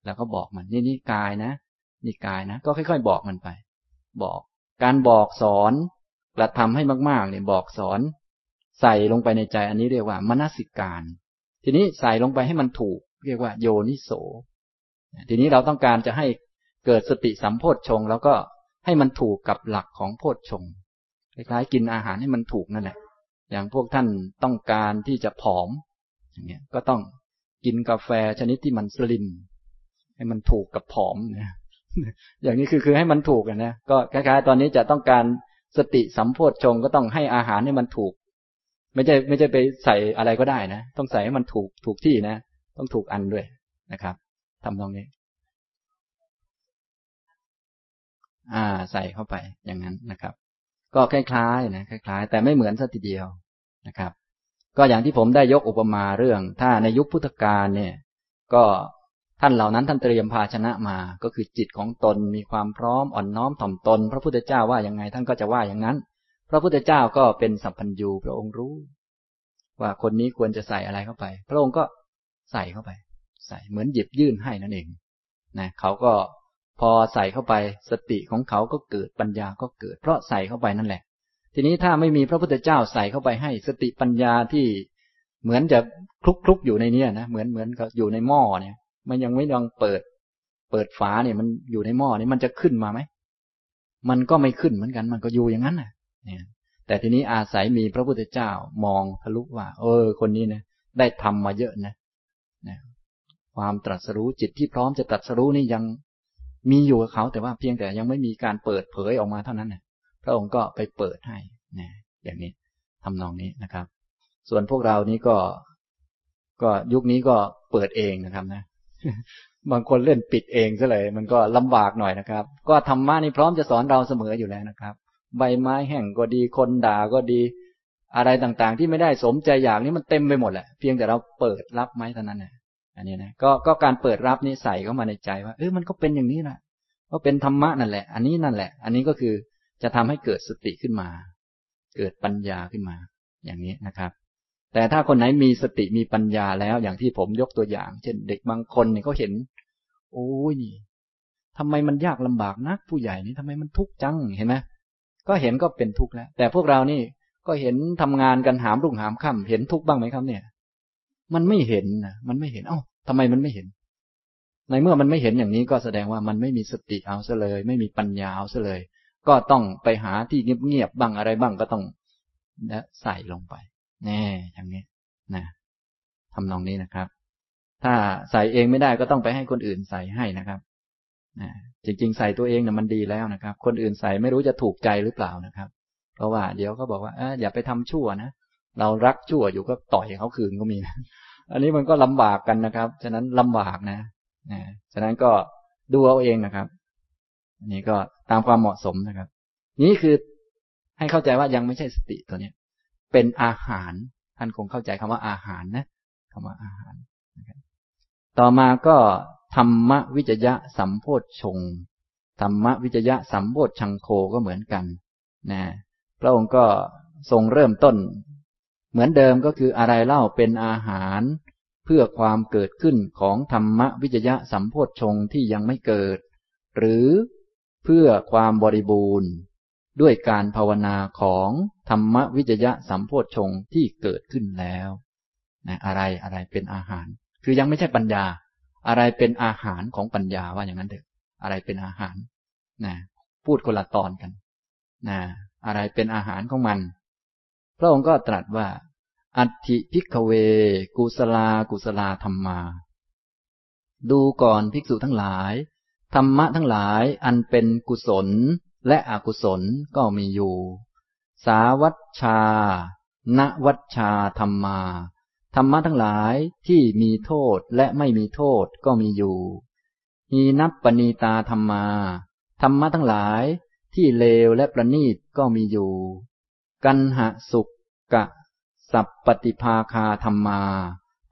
แล้วก็บอกมันนี่นี่กายนะ นี่กายนะ ก็ค่อย ๆ บอกมันไป บอกการบอกสอนกระทำให้มากๆเนี่ยบอกสอน ใส่ลงไปในใจอันนี้เรียกว่ามนสิการ ทีนี้ใส่ลงไปให้มันถูก เรียกว่าโยนิโส ทีนี้เราต้องการจะให้เกิดสติสัมโพชฌงแล้วก็ให้มันถูกกับหลักของโพชฌงคล้ายๆกินอาหารให้มันถูกนั่นแหละ อย่างพวกท่านต้องการที่จะผอม อย่างเงี้ย ก็ต้องกินกาแฟชนิดที่มันสลิม ให้มันถูกกับผอมนะอย่างนี้คือคือให้มันถูกนะ ก็คล้ายๆ ตอนนี้จะต้องการสติสัมโพชฌงก็ต้องให้อาหารให้มันถูก ไม่ใช่ไม่ใช่ไปใส่อะไรก็ได้นะ ต้องใส่ให้มันถูกถูกที่นะ ต้องถูกอันด้วยนะครับทำตรงนี้ อ่า ใส่เข้าไปอย่างนั้นนะครับ ก็คล้ายๆนะคล้าย ๆ แต่ไม่เหมือนสัทีเดียวนะครับ ก็อย่างที่ผมได้ยกอุปมาเรื่อง ถ้าในยุคพุทธกาลเนี่ย ก็ท่านเหล่านั้นท่านเตรียมภาชนะมา ก็คือจิตของตนมีความพร้อมอ่อนน้อมถ่อมตน พระพุทธเจ้าว่ายังไงท่านก็จะว่าอย่างนั้น พระพุทธเจ้าก็เป็นสัพพัญญูพระองค์รู้ ว่าคนนี้ควรจะใส่อะไรเข้าไป พระองค์ก็ใส่เข้าไป ใส่เหมือนหยิบยื่นให้นั่นเองนะเขาก็พอใส่เข้าไปสติของเขาก็เกิดปัญญาก็เกิด เพราะใส่เข้าไปนั่นแหละ ทีนี้ถ้าไม่มีพระพุทธเจ้าใส่เข้าไปให้ สติปัญญาที่เหมือนจะคลุกคลุกอยู่ในเนี้ยนะเหมือนเหมือนกับอยู่ในหม้อเนี่ย มันยังไม่ลองเปิด เปิดฝาเนี่ยมันอยู่ในหม้อนี่มันจะขึ้นมาไหมมันก็ไม่ขึ้นเหมือนกัน มันก็อยู่อย่างนั้นน่ะ เนี่ยแต่ทีนี้อาศัยมีพระพุทธเจ้ามองทะลุว่า เออ คนนี้นะได้ทำมาเยอะนะนะความตรัสรู้จิตที่พร้อมจะตรัสรู้นี่ยังมีอยู่กับเขาแต่ว่าเพียงแต่ยังไม่มีการเปิดเผยออกมาเท่านั้นนะพระองค์ก็ไปเปิดให้นะอย่างนี้ทำนองนี้นะครับ ส่วนพวกเรานี้ก็ ก็ยุคนี้ก็เปิดเองนะครับนะ บางคนเล่นปิดเองซะเลย มันก็ลำบากหน่อยนะครับ ก็ธรรมะนี่พร้อมจะสอนเราเสมออยู่แล้วนะครับ ใบไม้แห้งก็ดีคนด่าก็ดี อะไรต่างๆ ที่ไม่ได้สมใจอยากนี่มันเต็มไปหมดแหละเพียงแต่เราเปิดรับไหมเท่านั้นนะอันนี้นะก็ก็การเปิดรับนี่ใส่เข้ามาในใจว่าเออมันก็เป็นอย่างนี้นะก็เป็นธรรมะนั่นแหละ อันนี้นั่นแหละ อันนี้ก็คือจะทำให้เกิดสติขึ้นมา เกิดปัญญาขึ้นมา อย่างนี้นะครับ แต่ถ้าคนไหนมีสติมีปัญญาแล้วอย่างที่ผมยกตัวอย่าง เช่น เด็กบางคนเนี่ยเขาเห็น โอ้ยทำไมมันยากลำบากนักผู้ใหญ่นี่ทำไมมันทุกข์จังเห็นไหม ก็เห็นก็เป็นทุกข์แล้ว แต่พวกเรานี่ก็เห็นทำงานกันหามรุ่งหามค่ำเห็นทุกข์บ้างไหมครับเนี่ย มันไม่เห็นนะมันไม่เห็น เอ้าทำไมมันไม่เห็น ในเมื่อมันไม่เห็นอย่างนี้ก็แสดงว่ามันไม่มีสติเอาซะเลย ไม่มีปัญญาเอาซะเลย ก็ต้องไปหาที่เงียบๆบ้างอะไรบ้างก็ต้องใส่ลงไปแน่อย่างนี้นะทำนองนี้นะครับ ถ้าใส่เองไม่ได้ก็ต้องไปให้คนอื่นใส่ให้นะครับ จริงๆ ใส่ตัวเองนะ่ะมันดีแล้วนะครับ คนอื่นใส่ไม่รู้จะถูกใจหรือเปล่านะครับ เพราะว่าเดี๋ยวเขาบอกว่าออย่าไปทำชั่วนะ เรารักชั่วอยู่ก็ต่อยเขาคืนก็มีนะอันนี้มันก็ลำบากกันนะครับ ฉะนั้นลำบากนะนะฉะนั้นก็ดูเอาเองนะครับอันนี้ก็ตามความเหมาะสมนะครับ นี้คือให้เข้าใจว่ายังไม่ใช่สติตัวเนี้ย เป็นอาหาร ท่านคงเข้าใจคำว่าอาหารนะคำว่าอาหาร ต่อมาก็ ธรรมวิจยะสัมโพธชงธรรมวิจยะสัมโพธชังโคก็เหมือนกันนะพระองค์ก็ทรงเริ่มต้น เหมือนเดิมก็คืออะไรเล่าเป็นอาหาร เพื่อความเกิดขึ้นของธรรมวิจยะสัมโพธชงที่ยังไม่เกิด หรือเพื่อความบริบูรณ์ ด้วยการภาวนาของธรรมวิจยะสัมโพธชงที่เกิดขึ้นแล้วนะอะไรอะไรเป็นอาหาร คือยังไม่ใช่ปัญญา อะไรเป็นอาหารของปัญญาว่าอย่างนั้นเถอะ อะไรเป็นอาหารนะพูดคนละตอนกันนะอะไรเป็นอาหารของมัน พระองค์ก็ตรัสว่า อัติพิกเว กุสลา กุสลาธรรมา ดูก่อนภิกษุทั้งหลาย ธรรมะทั้งหลายอันเป็นกุศลและอกุศลก็มีอยู่ สาวัชชา ณวัชชาธรรมา ธรรมะทั้งหลายที่มีโทษและไม่มีโทษก็มีอยู่หีนับปณีตาธรรมา ธรรมะทั้งหลายที่เลวและประณีตก็มีอยู่ กันหะสุกกะ สัพปฏิภาคาธรรมา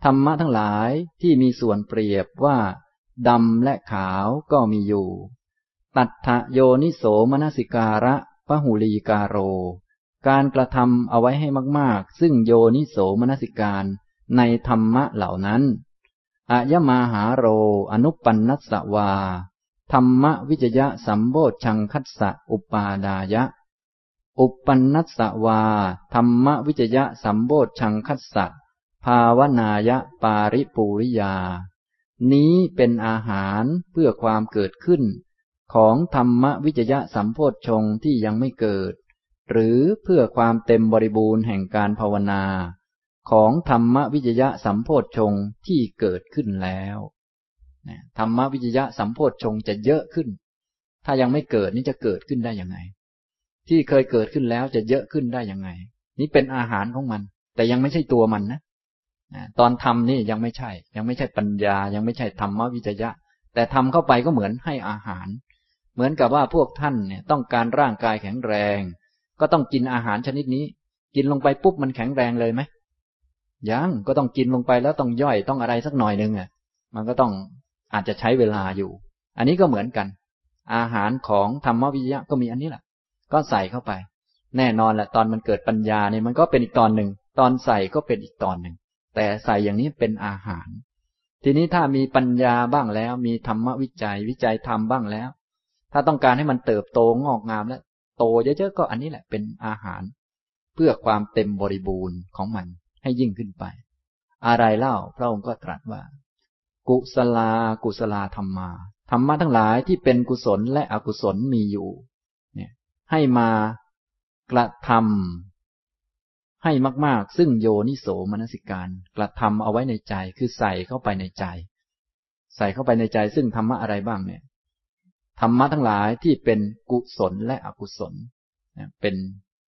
ธรรมะทั้งหลายที่มีส่วนเปรียบว่าดำและขาวก็มีอยู่ ตัทธโยนิโสมนสิการะพหุลีกาโร การกระทำเอาไว้ให้มาก ๆ ซึ่งโยนิโสมนสิการ ในธรรมะเหล่านั้นอายมาหาโร อนุปันนัสวา ธรรมวิจยะสัมโบชังคัสสะอุปาดายะ อุปันนัสวา ธรรมวิจยะสัมโบชังคัสสะภาวนายะปาริปูริยา นี้เป็นอาหารเพื่อความเกิดขึ้น ของธรรมวิจยะสัมโพชงที่ยังไม่เกิด หรือเพื่อความเต็มบริบูรณ์แห่งการภาวนา ของธรรมวิจยะสัมโพธชงที่เกิดขึ้นแล้วธรรมวิจยะสัมโพธชงจะเยอะขึ้น ถ้ายังไม่เกิดนี่จะเกิดขึ้นได้ยังไง ที่เคยเกิดขึ้นแล้วจะเยอะขึ้นได้ยังไง นี่เป็นอาหารของมัน แต่ยังไม่ใช่ตัวมันนะตอนทำนี่ยังไม่ใช่ ยังไม่ใช่ปัญญา ยังไม่ใช่ธรรมวิจยะ แต่ทำเข้าไปก็เหมือนให้อาหาร เหมือนกับว่าพวกท่านเนี่ยต้องการร่างกายแข็งแรง ก็ต้องกินอาหารชนิดนี้ กินลงไปปุ๊บมันแข็งแรงเลยไหม ยังก็ต้องกินลงไปแล้วต้องย่อยต้องอะไรสักหน่อยนึงอะ มันก็ต้องอาจจะใช้เวลาอยู่ อันนี้ก็เหมือนกัน อาหารของธรรมวิจยะก็มีอันนี้แหละ ก็ใส่เข้าไป แน่นอนแหละตอนมันเกิดปัญญาเนี่ยมันก็เป็นอีกตอนหนึ่ง ตอนใส่ก็เป็นอีกตอนหนึ่ง แต่ใส่อย่างนี้เป็นอาหาร ทีนี้ถ้ามีปัญญาบ้างแล้ว มีธรรมวิจัยวิจัยธรรมบ้างแล้ว ถ้าต้องการให้มันเติบโตงอกงามและโตเยอะๆก็อันนี้แหละเป็นอาหาร เพื่อความเต็มบริบูรณ์ของมัน ให้ยิ่งขึ้นไป อะไรเล่าพระองค์ก็ตรัสว่า กุศลา กุศลาธรรมาธรรมะทั้งหลายที่เป็นกุศลและอกุศลมีอยู่เนี่ยให้มากระทำให้มาก ๆ ซึ่งโยนิโสมนสิการ กระทำเอาไว้ในใจคือใส่เข้าไปในใจ ใส่เข้าไปในใจซึ่งธรรมะอะไรบ้างเนี่ยธรรมะทั้งหลายที่เป็นกุศลและอกุศลเป็น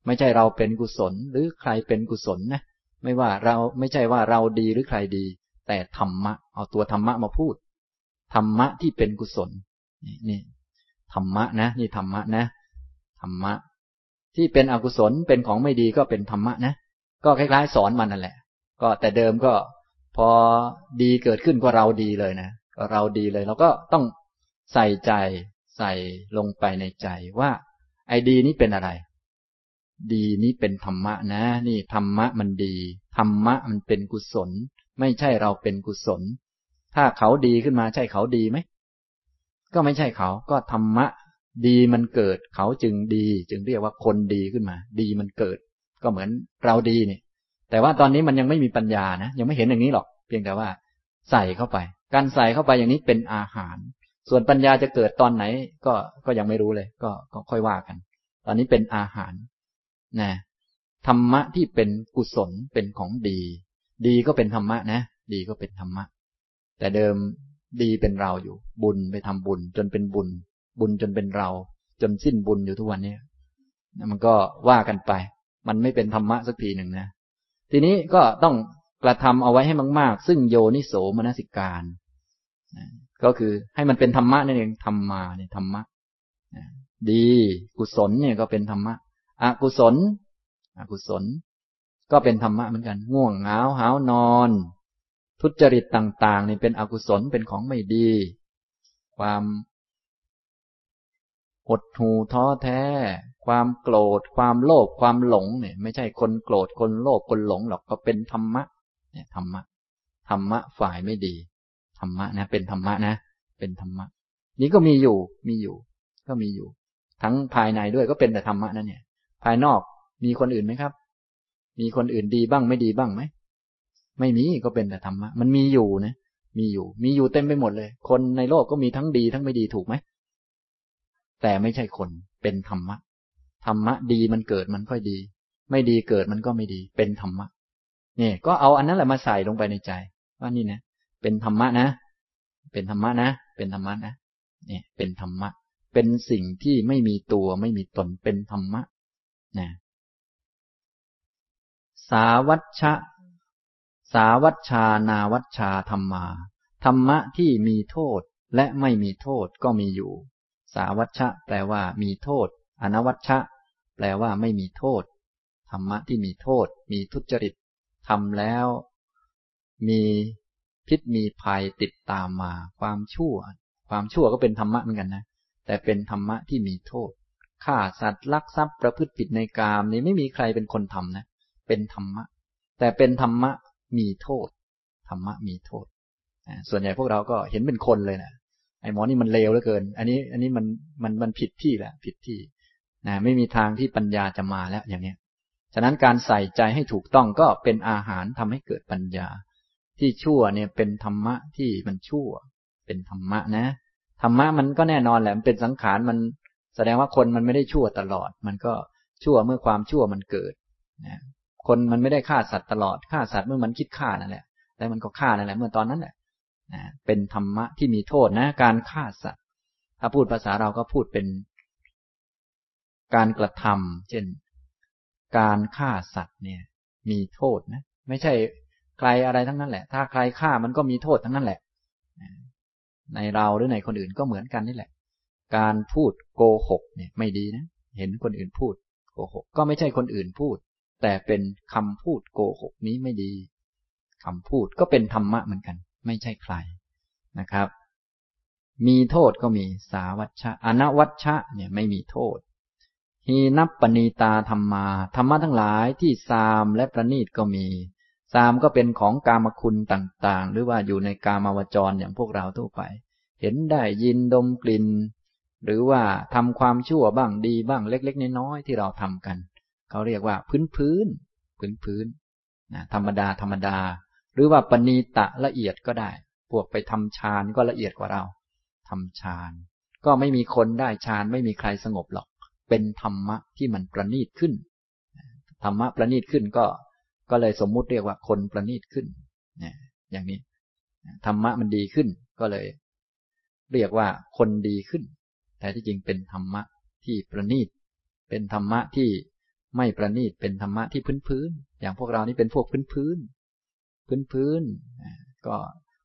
ไม่ใช่เราเป็นกุศลหรือใครเป็นกุศลนะ ไม่ว่าเราไม่ใช่ว่าเราดีหรือใครดี แต่ธรรมะ เอาตัวธรรมะมาพูด ธรรมะที่เป็นกุศล นี่นี่ธรรมะนะ นี่ธรรมะนะธรรมะ ที่เป็นอกุศลเป็นของไม่ดีก็เป็นธรรมะนะ ก็คล้ายๆ สอนมันนั่นแหละ ก็แต่เดิมก็พอดีเกิดขึ้นก็เราดีเลยนะก็เราดีเลยเราก็ต้องใส่ใจใส่ลงไปในใจว่า ไอ้ดีนี้เป็นอะไร ดีนี้เป็นธรรมะนะ นี่ธรรมะมันดี ธรรมะมันเป็นกุศล ไม่ใช่เราเป็นกุศล ถ้าเขาดีขึ้นมาใช่เขาดีไหม ก็ไม่ใช่เขา ก็ธรรมะ ดีมันเกิด เขาจึงดี จึงเรียกว่าคนดีขึ้นมา ดีมันเกิด ก็เหมือนเราดีนี่ แต่ว่าตอนนี้มันยังไม่มีปัญญานะ ยังไม่เห็นอย่างนี้หรอก เพียงแต่ว่า ใส่เข้าไป การใส่เข้าไปอย่างนี้เป็นอาหาร ส่วนปัญญาจะเกิดตอนไหน ก็ ก็ยังไม่รู้เลย ก็ ก็ค่อยว่ากัน ตอนนี้เป็นอาหาร นะธรรมะที่เป็นกุศลเป็นของดี ดีก็เป็นธรรมะนะ ดีก็เป็นธรรมะ แต่เดิมดีเป็นเราอยู่ บุญไปทำบุญ จนเป็นบุญ บุญจนเป็นเรา จนสิ้นบุญอยู่ทุกวันนี้มันก็ว่ากันไป มันไม่เป็นธรรมะสักทีหนึ่งนะทีนี้ก็ต้องกระทำเอาไว้ให้มากๆ ซึ่งโยนิโสมนสิการก็คือให้มันเป็นธรรมะนั่นเองธรรมมาเนี่ยธรรมะดีกุศลเนี่ยก็เป็นธรรมะ อกุศล อกุศล ก็เป็นธรรมะเหมือนกัน ง่วงเหงาหาวนอน ทุจริตต่าง ๆ นี่เป็นอกุศลเป็นของไม่ดี ความหดหูท้อแท้ ความโกรธ ความโลภความหลงเนี่ย ไม่ใช่คนโกรธคนโลภคนหลงหรอกก็เป็นธรรมะ เนี่ยธรรมะธรรมะฝ่ายไม่ดีธรรมะนะ เป็นธรรมะนะ เป็นธรรมะ นี้ก็มีอยู่มีอยู่ ก็มีอยู่ ทั้งภายในด้วยก็เป็นแต่ธรรมะนั่นเนี่ย ภายนอกมีคนอื่นไหมครับ มีคนอื่นดีบ้างไม่ดีบ้างไหม ไม่มีก็เป็นแต่ธรรมะ มันมีอยู่นะ มีอยู่ มีอยู่เต็มไปหมดเลย คนในโลกก็มีทั้งดีทั้งไม่ดีถูกไหม แต่ไม่ใช่คน เป็นธรรมะ ธรรมะดีมันเกิดมันก็ดี ไม่ดีเกิดมันก็ไม่ดี เป็นธรรมะ เนี่ย ก็เอาอันนั้นแหละมาใส่ลงไปในใจ ว่านี่นะ เป็นธรรมะนะ เป็นธรรมะนะ เป็นธรรมะนะ เนี่ย เป็นธรรมะ เป็นสิ่งที่ไม่มีตัวไม่มีตน เป็นธรรมะ นะสาวัชชะ สาวัชชานาวัชชาธรรมา ธรรมะที่มีโทษและไม่มีโทษก็มีอยู่ สาวัชชะ แปลว่ามีโทษ อนวัชชะ แปลว่าไม่มีโทษ ธรรมะที่มีโทษ มีทุจริตทำแล้ว มีพิษมีภัยติดตามมา ความชั่ว ความชั่วก็เป็นธรรมะเหมือนกันนะ แต่เป็นธรรมะที่มีโทษ ฆ่าสัตว์ลักทรัพย์ประพฤติผิดในกามนี่ไม่มีใครเป็นคนทำนะ เป็นธรรมะ แต่เป็นธรรมะมีโทษ ธรรมะมีโทษ ส่วนใหญ่พวกเราก็เห็นเป็นคนเลยนะไอ้หมอนี่มันเลวเหลือเกิน อันนี้ อันนี้มันมันมันผิดที่แหละผิดที่นะไม่มีทางที่ปัญญาจะมาแล้วอย่างเนี้ย ฉะนั้นการใส่ใจให้ถูกต้องก็เป็นอาหารทำให้เกิดปัญญา ที่ชั่วเนี่ยเป็นธรรมะที่มันชั่ว เป็นธรรมะนะธรรมะมันก็แน่นอนแหละมันเป็นสังขารมัน แสดงว่าคนมันไม่ได้ชั่วตลอด มันก็ชั่วเมื่อความชั่วมันเกิดนะคนมันไม่ได้ฆ่าสัตว์ตลอดฆ่าสัตว์เมื่อมันคิดฆ่านั่นแหละแล้วมันก็ฆ่านั่นแหละเมื่อตอนนั้นแหละนะเป็นธรรมะที่มีโทษนะ การฆ่าสัตว์ ถ้าพูดภาษาเราก็พูดเป็น การกระทำเช่น การฆ่าสัตว์เนี่ย มีโทษนะ ไม่ใช่ใครอะไรทั้งนั้นแหละ ถ้าใครฆ่ามันก็มีโทษทั้งนั้นแหละ ในเราหรือในคนอื่นก็เหมือนกันนี่แหละ การพูดโกหกเนี่ยไม่ดีนะ เห็นคนอื่นพูดโกหก ก็ไม่ใช่คนอื่นพูด แต่เป็นคำพูดโกหกนี้ไม่ดีคำพูดก็เป็นธรรมะเหมือนกัน ไม่ใช่ใครนะครับ มีโทษก็มีสาวัชชะอนวัชชะเนี่ยไม่มีโทษฮีนับปณีตาธรรมา ธรรมะทั้งหลายที่ซามและประณีตก็มี ซามก็เป็นของกามคุณต่างๆ หรือว่าอยู่ในกามาวจรอย่างพวกเราทั่วไป เห็นได้ยินดมกลิ่น หรือว่าทำความชั่วบ้างดีบ้างเล็ก ๆ น้อยๆที่เราทำกัน เขาเรียกว่าพื้นพื้นพื้นพื้นนะธรรมดาธรรมดา หรือว่าปณีตะละเอียดก็ได้ พวกไปทำฌานก็ละเอียดกว่าเราทำฌานก็ไม่มีคนได้ฌานไม่มีใครสงบหรอก เป็นธรรมะที่มันประณีตขึ้นธรรมะประณีตขึ้นก็ ก็เลยสมมุติเรียกว่าคนประณีตขึ้นนี่ยอย่างนี้ธรรมะมันดีขึ้นก็เลย เรียกว่าคนดีขึ้น แต่ที่จริงเป็นธรรมะที่ประณีต เป็นธรรมะที่ไม่ประณีต เป็นธรรมะที่พื้นพื้น อย่างพวกเรานี่เป็นพวกพื้นพื้น พื้นพื้น ก็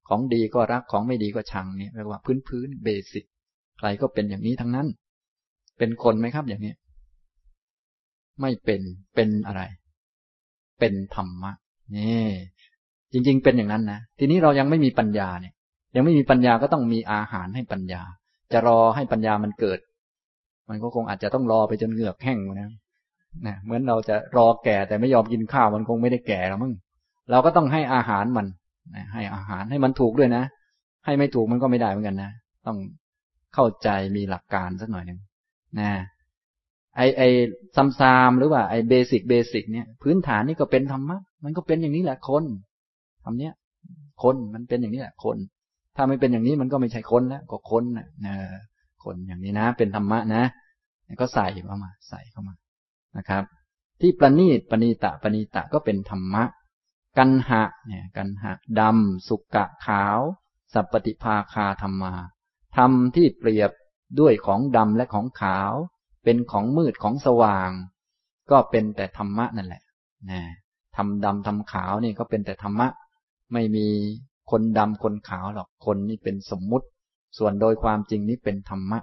ของดีก็รักของไม่ดีก็ชังเนี่ยเรียกว่าพื้นพื้นเบสิกใครก็เป็นอย่างนี้ทั้งนั้น เป็นคนไหมครับอย่างนี้ ไม่เป็น เป็นอะไร เป็นธรรมะ นี่ จริง ๆ เป็นอย่างนั้นนะ ทีนี้เรายังไม่มีปัญญาเนี่ย ยังไม่มีปัญญาก็ต้องมีอาหารให้ปัญญา จะรอให้ปัญญามันเกิด มันก็คงอาจจะต้องรอไปจนเหงือกแห้งนะนะเหมือนเราจะรอแก่แต่ไม่ยอมกินข้าวมันคงไม่ได้แก่แล้วมั้งเราก็ต้องให้อาหารมันให้อาหารให้มันถูกด้วยนะ ให้ไม่ถูกมันก็ไม่ได้เหมือนกันนะต้องเข้าใจมีหลักการสักหน่อยหนึ่งนะไอไอซัมซามหรือว่าไอเบสิกเบสิกเนี่ย พื้นฐานนี่ก็เป็นธรรมะมันก็เป็นอย่างนี้แหละคนทำเนี้ยคนมันเป็นอย่างนี้แหละคน ถ้าไม่เป็นอย่างนี้มันก็ไม่ใช่คนแล้วก็คนนะคนอย่างนี้นะ เป็นธรรมะนะก็ใส่เข้ามา ใส่เข้ามานะครับ ที่ประณีตปณีตะปณีตะก็เป็นธรรมะ กันหะเนี่ยกันหะดำสุกะขาว สัพปฏิภาคาธรรมาธรรมที่เปรียบด้วยของดำและของขาว เป็นของมืดของสว่าง ก็เป็นแต่ธรรมะนั่นแหละนะทำดำทำขาวนี่ก็เป็นแต่ธรรมะ ไม่มี คนดำคนขาวหรอกคนนี่เป็นสมมุติ ส่วนโดยความจริงนี้เป็นธรรมะ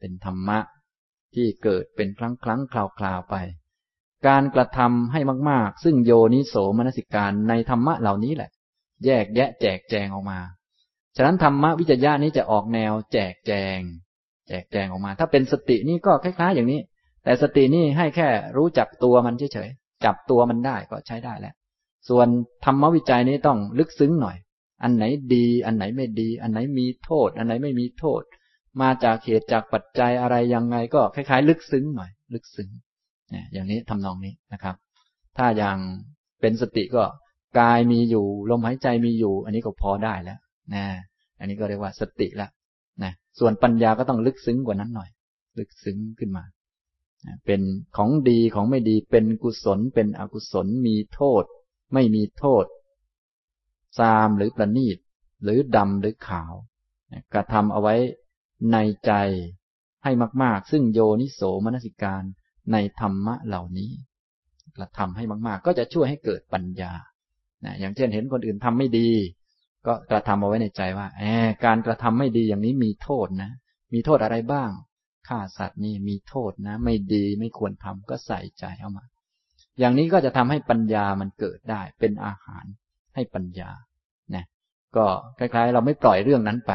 เป็นธรรมะ ที่เกิดเป็นครั้งครั้งคราวคราวไป การกระทำให้มาก ๆ ซึ่งโยนิโสมนสิการในธรรมะเหล่านี้แหละ แยกแยะแจกแจงออกมา ฉะนั้นธรรมะวิจยะนี้จะออกแนว แจกแจง แจกแจงออกมา ถ้าเป็นสตินี่ก็คล้าย ๆ อย่างนี้ แต่สตินี่ให้แค่รู้จักตัวมันเฉยๆจับตัวมันได้ก็ใช้ได้แล้ว ส่วนธรรมวิจัยนี้ต้องลึกซึ้งหน่อย อันไหนดี อันไหนไม่ดี อันไหนมีโทษ อันไหนไม่มีโทษ มาจากเหตุจากปัจจัยอะไรยังไงก็คล้ายๆ ลึกซึ้งหน่อย ลึกซึ้งเนี่ยอย่างนี้ทำนองนี้นะครับ ถ้าอย่างเป็นสติก็กายมีอยู่ลมหายใจมีอยู่ อันนี้ก็พอได้แล้วนะอันนี้ก็เรียกว่าสติแล้วนะส่วนปัญญาก็ต้องลึกซึ้งกว่านั้นหน่อย ลึกซึ้งขึ้นมาเป็นของดีของไม่ดีเป็นกุศลเป็นอกุศลมีโทษ ไม่มีโทษ ซามหรือประณีต หรือดำหรือขาว กระทำเอาไว้ในใจให้มาก ๆ ซึ่งโยนิโสมนสิการในธรรมะเหล่านี้ กระทำให้มาก ๆ ก็จะช่วยให้เกิดปัญญานะอย่างเช่นเห็นคนอื่นทำไม่ดี ก็กระทำเอาไว้ในใจว่าแอการกระทำไม่ดีอย่างนี้มีโทษนะ มีโทษอะไรบ้างฆ่าสัตว์นี่มีโทษนะ ไม่ดีไม่ควรทำก็ใส่ใจเอามา อย่างนี้ก็จะทำให้ปัญญามันเกิดได้ เป็นอาหารให้ปัญญา ก็คล้ายๆ เราไม่ปล่อยเรื่องนั้นไป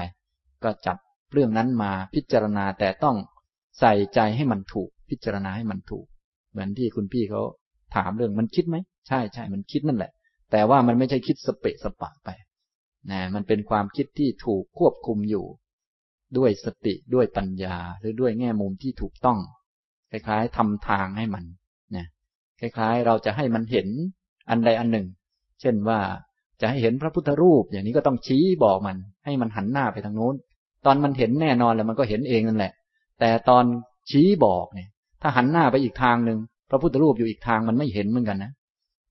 ก็จับเรื่องนั้นมาพิจารณาแต่ต้องใส่ใจให้มันถูก พิจารณาให้มันถูก เหมือนที่คุณพี่เขาถามเรื่องมันคิดไหมใช่ใช่มันคิดนั่นแหละ แต่ว่ามันไม่ใช่คิดสเปะสปะไปนะมันเป็นความคิดที่ถูกควบคุมอยู่ ด้วยสติด้วยปัญญาหรือด้วยแง่มุมที่ถูกต้อง คล้ายๆทำทางให้มันนะคล้ายๆ เราจะให้มันเห็นอันใดอันหนึ่ง เช่นว่า จะให้เห็นพระพุทธรูป อย่างนี้ก็ต้องชี้บอกมัน ให้มันหันหน้าไปทางโน้น ตอนมันเห็นแน่นอนแล้วมันก็เห็นเองนั่นแหละ แต่ตอนชี้บอกเนี่ย ถ้าหันหน้าไปอีกทางหนึ่งพระพุทธรูปอยู่อีกทางมันไม่เห็นเหมือนกันนะ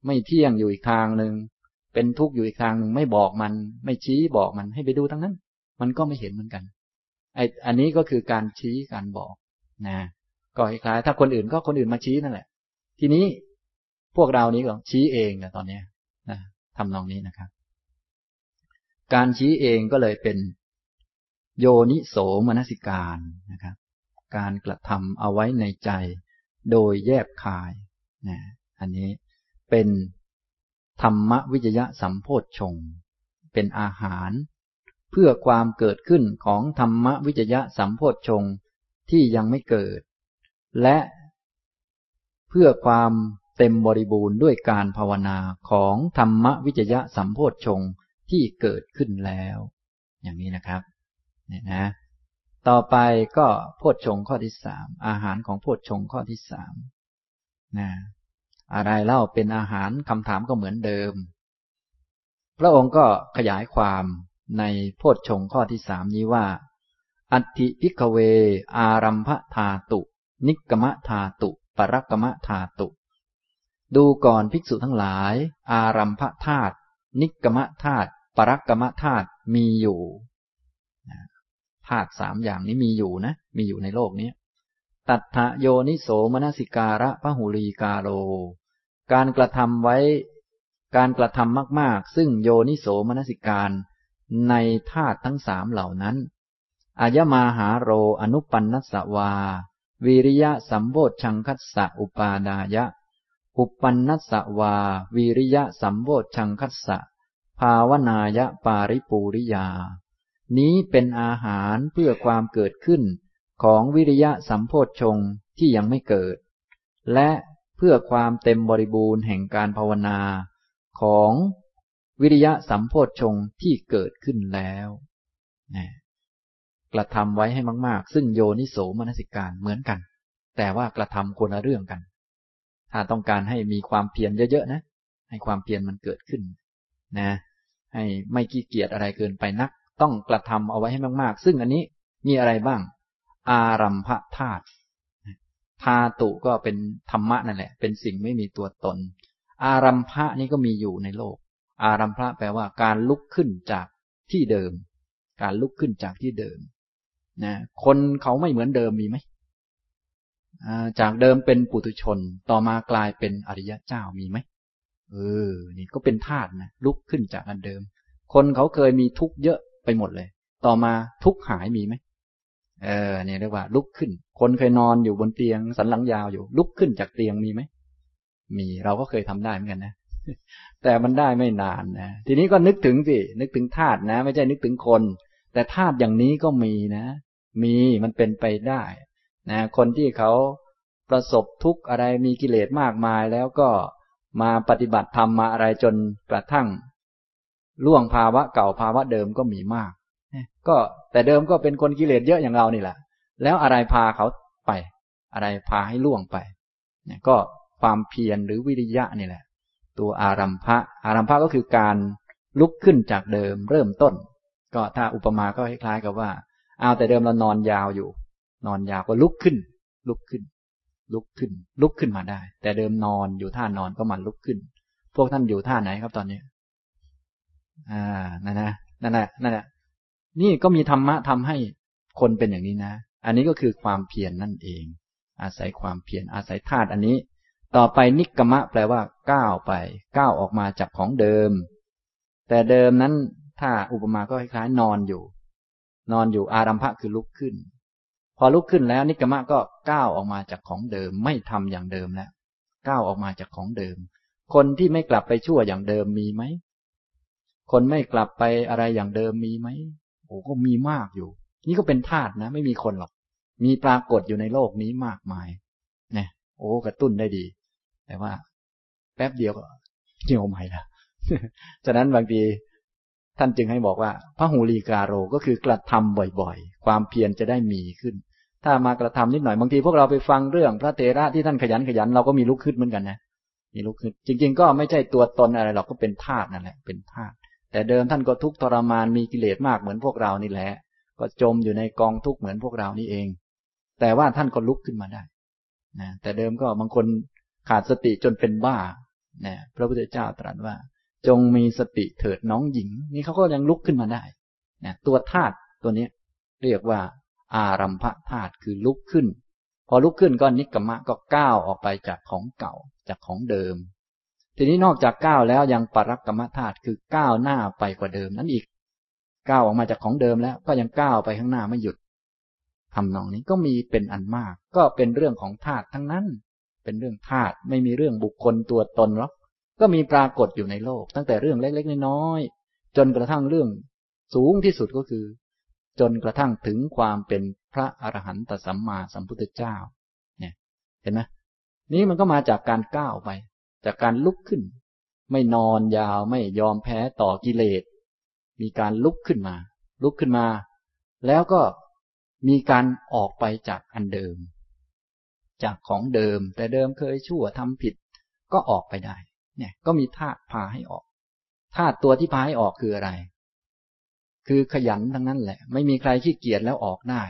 ไม่เที่ยงอยู่อีกทางหนึ่งเป็นทุกข์อยู่อีกทางหนึ่งไม่บอกมัน ไม่ชี้บอกมันให้ไปดูทั้งนั้น มันก็ไม่เห็นเหมือนกันไออันนี้ก็คือการชี้การบอกนะก็คล้ายๆถ้าคนอื่นก็คนอื่นมาชี้นั่นแหละ ทีนี้พวกเรานี้ก็ชี้เองนะตอนเนี้นะ ทำนองนี้นะครับ การชี้เองก็เลยเป็นโยนิโสมนสิการนะครับ การกระทำเอาไว้ในใจ โดยแยบคายนะอันนี้เป็นธรรมวิจยะสัมโพธชง เป็นอาหารเพื่อความเกิดขึ้นของธรรมวิจยะสัมโพธชงที่ยังไม่เกิด และเพื่อความ เต็มบริบูรณ์ด้วยการภาวนาของธรรมวิจยะสัมโพธชงที่เกิดขึ้นแล้ว อย่างนี้นะครับเนี่ยนะ ต่อไปก็โพชฌงข้อที่สามอาหารของโพชฌงข้อที่สามนะอะไรเล่าเป็นอาหารคำถามก็เหมือนเดิมพพระองค์ก็ขยายความในโพชฌงข้อที่สามนี้ว่า อัติพิกเว อารัมพธาตุ นิกมะธาตุ ปรกมะธาตุ ดูก่อนภิกษุทั้งหลาย อารัมพธาตุนิกมะธาตุปรักมะธาตุมีอยู่ธาตุสามอย่างนี้มีอยู่นะ มีอยู่ในโลกนี้ตัทธโยนิโสมนสิการะพหุลีกาโรการกระทำไว้ การกระทำมาก ๆ ซึ่งโยนิโสมนสิการในธาตุทั้งสามเหล่านั้นอายมาหาโรอนุปันนัสวา วิริยะสัมโพชังคัสสะอุปาดายะ อุปันนัสวาวิริยะสัมโพชังคัสสะ ภาวนายะปาริปูริยา นี้เป็นอาหารเพื่อความเกิดขึ้นของวิริยะสัมโพชงที่ยังไม่เกิด และเพื่อความเต็มบริบูรณ์แห่งการภาวนาของวิริยะสัมโพชงที่เกิดขึ้นแล้วนะกระทำไว้ให้มาก ๆ ซึ่งโยนิโสมนสิการเหมือนกัน แต่ว่ากระทำคนละเรื่องกัน ถ้าต้องการให้มีความเพียรเยอะๆนะ ให้ความเพียรมันเกิดขึ้น นะ ให้ไม่ขี้เกียจอะไรเกินไปนัก ต้องกระทำเอาไว้ให้มากๆ ซึ่งอันนี้มีอะไรบ้าง อารัมพธาตุธาตุก็เป็นธรรมะนั่นแหละ เป็นสิ่งไม่มีตัวตน อารัมพะนี่ก็มีอยู่ในโลก อารัมพะแปลว่าการลุกขึ้นจากที่เดิม การลุกขึ้นจากที่เดิม นะ คนเขาไม่เหมือนเดิมมีไหม จากเดิมเป็นปุถุชน ต่อมากลายเป็นอริยะเจ้ามีไหมเออ นี่ก็เป็นธาตุนะลุกขึ้นจากอันเดิม คนเขาเคยมีทุกข์เยอะไปหมดเลย ต่อมาทุกข์หายมีไหมเออเนี่ยเรียกว่า ลุกขึ้น คนเคยนอนอยู่บนเตียง สันหลังยาวอยู่ ลุกขึ้นจากเตียงมีไหมมีเราก็เคยทำได้เหมือนกันนะแต่มันได้ไม่นานนะทีนี้ก็นึกถึงสินึกถึงธาตุนะ ไม่ใช่นึกถึงคน แต่ธาตุอย่างนี้ก็มีนะ มีมันเป็นไปได้ นะคนที่เขาประสบทุกข์อะไรมีกิเลสมากมายแล้วก็มาปฏิบัติธรรมมาอะไรจนกระทั่ง ล่วงภาวะเก่าภาวะเดิมก็มีมาก ก็แต่เดิมก็เป็นคนกิเลสเยอะอย่างเรานี่แหละ แล้วอะไรพาเขาไป อะไรพาให้ล่วงไปเนี่ยก็ความเพียรหรือวิริยะนี่แหละ ตัวอารัมภะอารัมภะก็คือการลุกขึ้นจากเดิมเริ่มต้น ก็ถ้าอุปมาก็คล้ายๆกับว่าเอาแต่เดิมเรานอนยาวอยู่ นอนยาวก็ลุกขึ้น ลุกขึ้น ลุกขึ้น ลุกขึ้นมาได้ แต่เดิมนอนอยู่ท่านอนก็มันลุกขึ้น พวกท่านอยู่ท่าไหนครับตอนนี้ อ่า นั่นนะ นั่นแหละ นั่นแหละ นี่ก็มีธรรมะทำให้คนเป็นอย่างนี้นะ อันนี้ก็คือความเพียรนนั่นเอง อาศัยความเพียร อาศัยธาตุอันนี้ ต่อไปนิกมะแปลว่าก้าวไป ก้าวออกมาจากของเดิม แต่เดิมนั้น ถ้าอุปมาก็คล้ายๆนอนอยู่ นอนอยู่อารัมภะคือลุกขึ้น พอลุกขึ้นแล้วนิกมะก็ก้าวออกมาจากของเดิม ไม่ทำอย่างเดิมแล้วก้าวออกมาจากของเดิม คนที่ไม่กลับไปชั่วอย่างเดิมมีไหมคนไม่กลับไปอะไรอย่างเดิมมีไหมโอ้ก็มีมากอยู่ นี่ก็เป็นธาตุนะ ไม่มีคนหรอก มีปรากฏอยู่ในโลกนี้มากมายเนี่ยโอ้กระตุ้นได้ดี แต่ว่า แป๊บเดียวก็เหี่ยวใหม่ละฉะนั้นบางทีท่านจึงให้บอกว่าพระหูลีกาโรก็คือกระทำบ่อยๆ ความเพียรจะได้มีขึ้น ถ้ามากระทำนิดหน่อยบางทีพวกเราไปฟังเรื่องพระเตระที่ท่านขยันขยันเราก็มีลุกขึ้นเหมือนกันนะมีลุกขึ้น จริง ๆ ก็ไม่ใช่ตัวตนอะไรหรอกก็เป็นธาตุนั่นแหละเป็นธาตุแต่เดิมท่านก็ทุกข์ทรมานมีกิเลสมากเหมือนพวกเรานี่แหละ ก็จมอยู่ในกองทุกข์เหมือนพวกเรานี่เอง แต่ว่าท่านก็ลุกขึ้นมาได้นะแต่เดิมก็บางคนขาดสติจนเป็นบ้านะพระพุทธเจ้าตรัสว่า จงมีสติเถิดน้องหญิง นี่เขาก็ยังลุกขึ้นมาได้นะตัวธาตุตัวนี้เรียกว่า อารัมภธาตุคือลุกขึ้น พอลุกขึ้นก็นิกรรมะก็ก้าวออกไปจากของเก่าจากของเดิม ทีนี้นอกจากก้าวแล้วยังปรักกรรมธาตุคือก้าวหน้าไปกว่าเดิมนั้นอีกก้าวออกมาจากของเดิมแล้วก็ยังก้าวไปข้างหน้าไม่หยุดทำนองนี้ก็มีเป็นอันมาก ก็เป็นเรื่องของธาตุทั้งนั้น เป็นเรื่องธาตุไม่มีเรื่องบุคคลตัวตนหรอกก็มีปรากฏอยู่ในโลก ตั้งแต่เรื่องเล็กๆน้อยๆจนกระทั่งเรื่องสูงที่สุดก็คือ จนกระทั่งถึงความเป็นพระอรหันตสัมมาสัมพุทธเจ้า เนี่ย เห็นไหมนี้มันก็มาจากการก้าวไป จากการลุกขึ้น ไม่นอนยาวไม่ยอมแพ้ต่อกิเลส มีการลุกขึ้นมา ลุกขึ้นมา แล้วก็มีการออกไปจากอันเดิม จากของเดิม แต่เดิมเคยชั่วทำผิด ก็ออกไปได้ เนี่ย ก็มีธาตุพาให้ออก ธาตุตัวที่พาให้ออกคืออะไร คือขยันทั้งนั้นแหละ ไม่มีใครขี้เกียจแล้วออกได้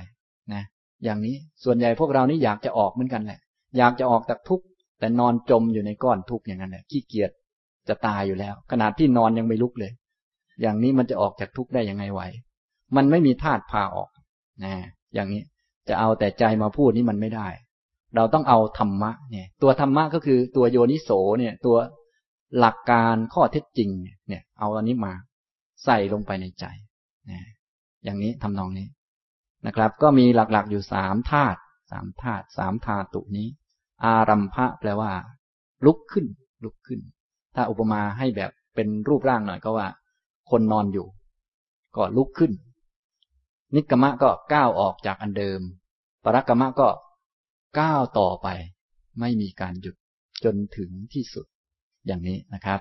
นะอย่างนี้ส่วนใหญ่พวกเรานี่อยากจะออกเหมือนกันแหละ อยากจะออกจากทุกข์แต่นอนจมอยู่ในก้อนทุกข์อย่างนั้นแหละขี้เกียจจะตายอยู่แล้ว ขนาดที่นอนยังไม่ลุกเลย อย่างนี้มันจะออกจากทุกข์ได้ยังไงไหว มันไม่มีธาตุพาออกนะอย่างนี้จะเอาแต่ใจมาพูดนี่มันไม่ได้ เราต้องเอาธรรมะเนี่ย ตัวธรรมะก็คือตัวโยนิโสเนี่ย ตัวหลักการข้อเท็จจริงเนี่ย เอาอันนี้มาใส่ลงไปในใจ นะอย่างนี้ทำนองนี้นะครับ ก็มีหลักๆอยู่สามธาตุสามธาตุสามธาตุนี้ อารัมภะแปลว่า ลุกขึ้น ลุกขึ้น ถ้าอุปมาให้แบบเป็นรูปร่างหน่อยก็ว่า คนนอนอยู่ ก็ลุกขึ้น นิกรรมะก็ก้าวออกจากอันเดิม ปรักกรรมะก็ก้าวต่อไป ไม่มีการหยุดจนถึงที่สุดอย่างนี้นะครับ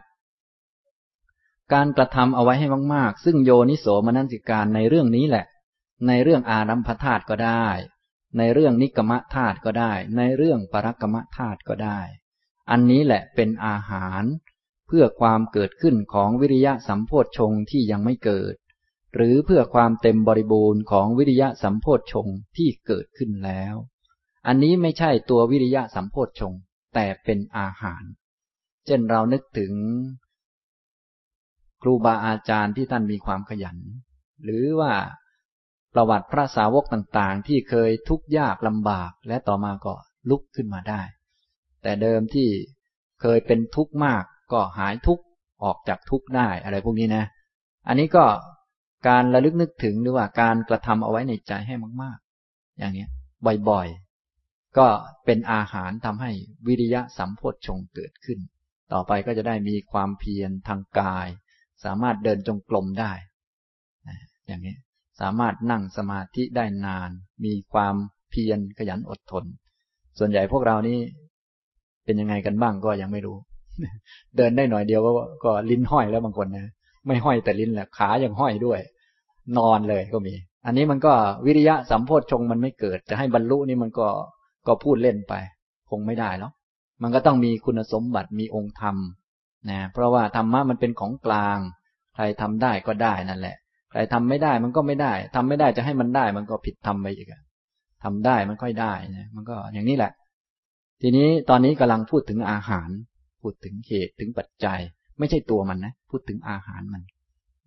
การกระทำเอาไว้ให้มากๆ ซึ่งโยนิโสมนัสิการในเรื่องนี้แหละ ในเรื่องอารัมพธาตุก็ได้ ในเรื่องนิกรรมธาตุก็ได้ ในเรื่องปรักกรรมธาตุก็ได้ อันนี้แหละเป็นอาหาร เพื่อความเกิดขึ้นของวิริยะสัมโพธชงที่ยังไม่เกิด หรือเพื่อความเต็มบริบูรณ์ของวิริยะสัมโพธชงที่เกิดขึ้นแล้ว อันนี้ไม่ใช่ตัววิริยะสัมโพธชงแต่เป็นอาหาร เช่นเรานึกถึง ครูบาอาจารย์ที่ท่านมีความขยัน หรือว่าประวัติพระสาวกต่างๆ ที่เคยทุกข์ยากลำบากและต่อมาก็ลุกขึ้นมาได้ แต่เดิมที่เคยเป็นทุกข์มากก็หายทุกข์ออกจากทุกข์ได้อะไรพวกนี้นะ อันนี้ก็การระลึกนึกถึงหรือว่าการกระทำเอาไว้ในใจให้มาก ๆ อย่างนี้บ่อยๆ ก็เป็นอาหารทำให้วิริยะสัมโพชฌงเกิดขึ้น ต่อไปก็จะได้มีความเพียรทางกาย สามารถเดินจงกรมได้อย่างนี้สามารถนั่งสมาธิได้นาน มีความเพียรขยันอดทน ส่วนใหญ่พวกเรานี่เป็นยังไงกันบ้างก็ยังไม่รู้ เดินได้หน่อยเดียวก็ก็ลิ้นห้อยแล้วบางคนนะไม่ห้อยแต่ลิ้นแหละขายังห้อยด้วย นอนเลยก็มี อันนี้มันก็วิริยะสัมโพชฌงมันไม่เกิด จะให้บรรลุนี่มันก็ก็พูดเล่นไป คงไม่ได้แล้วมันก็ต้องมีคุณสมบัติมีองค์ธรรม นะเพราะว่าธรรมะมันเป็นของกลาง ใครทำได้ก็ได้นั่นแหละ ใครทำไม่ได้มันก็ไม่ได้ทำไม่ได้จะให้มันได้ มันก็ผิดทำไปอีกทำได้มันค่อยได้นะมันก็อย่างนี้แหละ ทีนี้ตอนนี้กำลังพูดถึงอาหาร พูดถึงเหตุถึงปัจจัย ไม่ใช่ตัวมันนะพูดถึงอาหารมัน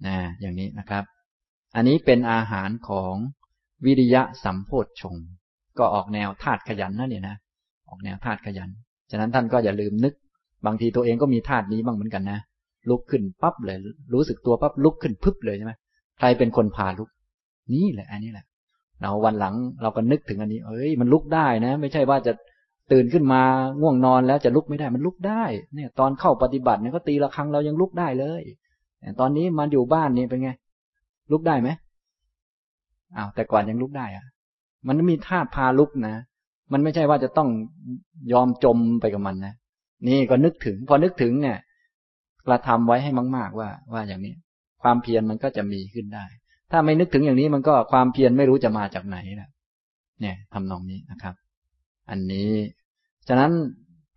นะอย่างนี้นะครับ อันนี้เป็นอาหารของวิริยะสัมโพธชงก็ออกแนวธาตุขยันนะเนี่ยนะออกแนวธาตุขยัน ฉะนั้นท่านก็อย่าลืมนึก บางทีตัวเองก็มีธาตุนี้บ้างเหมือนกันนะลุกขึ้นปั๊บเลย รู้สึกตัวปั๊บลุกขึ้นพึบเลยใช่ไหมใครเป็นคนพาลุก นี่แหละ อันนี้แหละ เราวันหลังเราก็นึกถึงอันนี้ เอ้ยมันลุกได้นะ ไม่ใช่ว่าจะตื่นขึ้นมาง่วงนอนแล้วจะลุกไม่ได้มันลุกได้ เนี่ย ตอนเข้าปฏิบัติเนี่ยก็ตีละครั้งเรายังลุกได้เลยตอนนี้มาอยู่บ้านนี่เป็นไง ลุกได้ไหมอ้าวแต่ก่อนยังลุกได้อะมันมีธาตุพาลุกนะมันไม่ใช่ว่าจะต้องยอมจมไปกับมันนะ นี่ก็นึกถึง พอนึกถึงเนี่ยกระทำไว้ให้มาก ๆ ว่า ว่าอย่างนี้ ความเพียรมันก็จะมีขึ้นได้ ถ้าไม่นึกถึงอย่างนี้มันก็ความเพียรไม่รู้จะมาจากไหนนะเนี่ยทำนองนี้นะครับ อันนี้ ฉะนั้น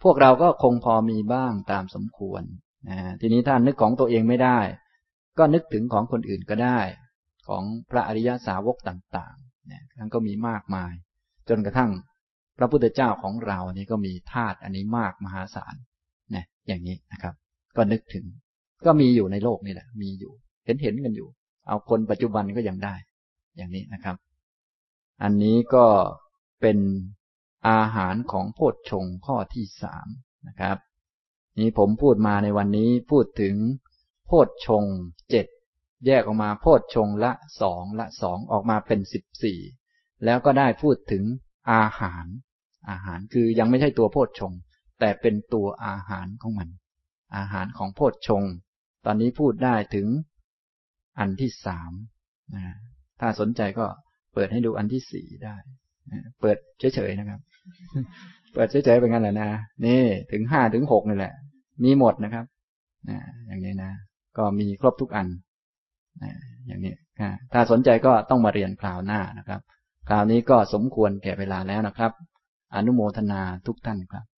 พวกเราก็คงพอมีบ้างตามสมควรนะทีนี้ถ้านึกของตัวเองไม่ได้ ก็นึกถึงของคนอื่นก็ได้ ของพระอริยสาวกต่างๆเนี่ยท่านก็มีมากมาย จนกระทั่ง พระพุทธเจ้าของเรานี่ก็มีธาตุอันนี้มากมหาศาลนะอย่างนี้นะครับ ก็นึกถึง ก็มีอยู่ในโลกนี่แหละ มีอยู่ เห็นเห็นกันอยู่ เอาคนปัจจุบันก็ยังได้ อย่างนี้นะครับ อันนี้ก็เป็นอาหารของโพชฌงข้อที่สามนะครับ นี้ผมพูดมาในวันนี้พูดถึงโพชฌงเจ็ดแยกออกมาโพชฌงละสองละสองออกมาเป็นสิบสี่แล้วก็ได้พูดถึงอาหาร อาหารคือยังไม่ใช่ตัวโพชฌงแต่เป็นตัวอาหารของมัน อาหารของโพชฌงตอนนี้พูดได้ถึงอันที่สามนะถ้าสนใจก็เปิดให้ดูอันที่สี่ได้เปิดเฉยๆนะครับ เปิดเฉยๆเป็นงั้นแหละนะนี่ถึงห้าถึงหกนี่แหละ มีหมดนะครับนะอย่างนี้นะ ก็มีครบทุกอันนะอย่างนี้ถ้าสนใจก็ต้องมาเรียนคราวหน้านะครับ คราวนี้ก็สมควรแก่เวลาแล้วนะครับ อนุโมทนาทุกท่านครับ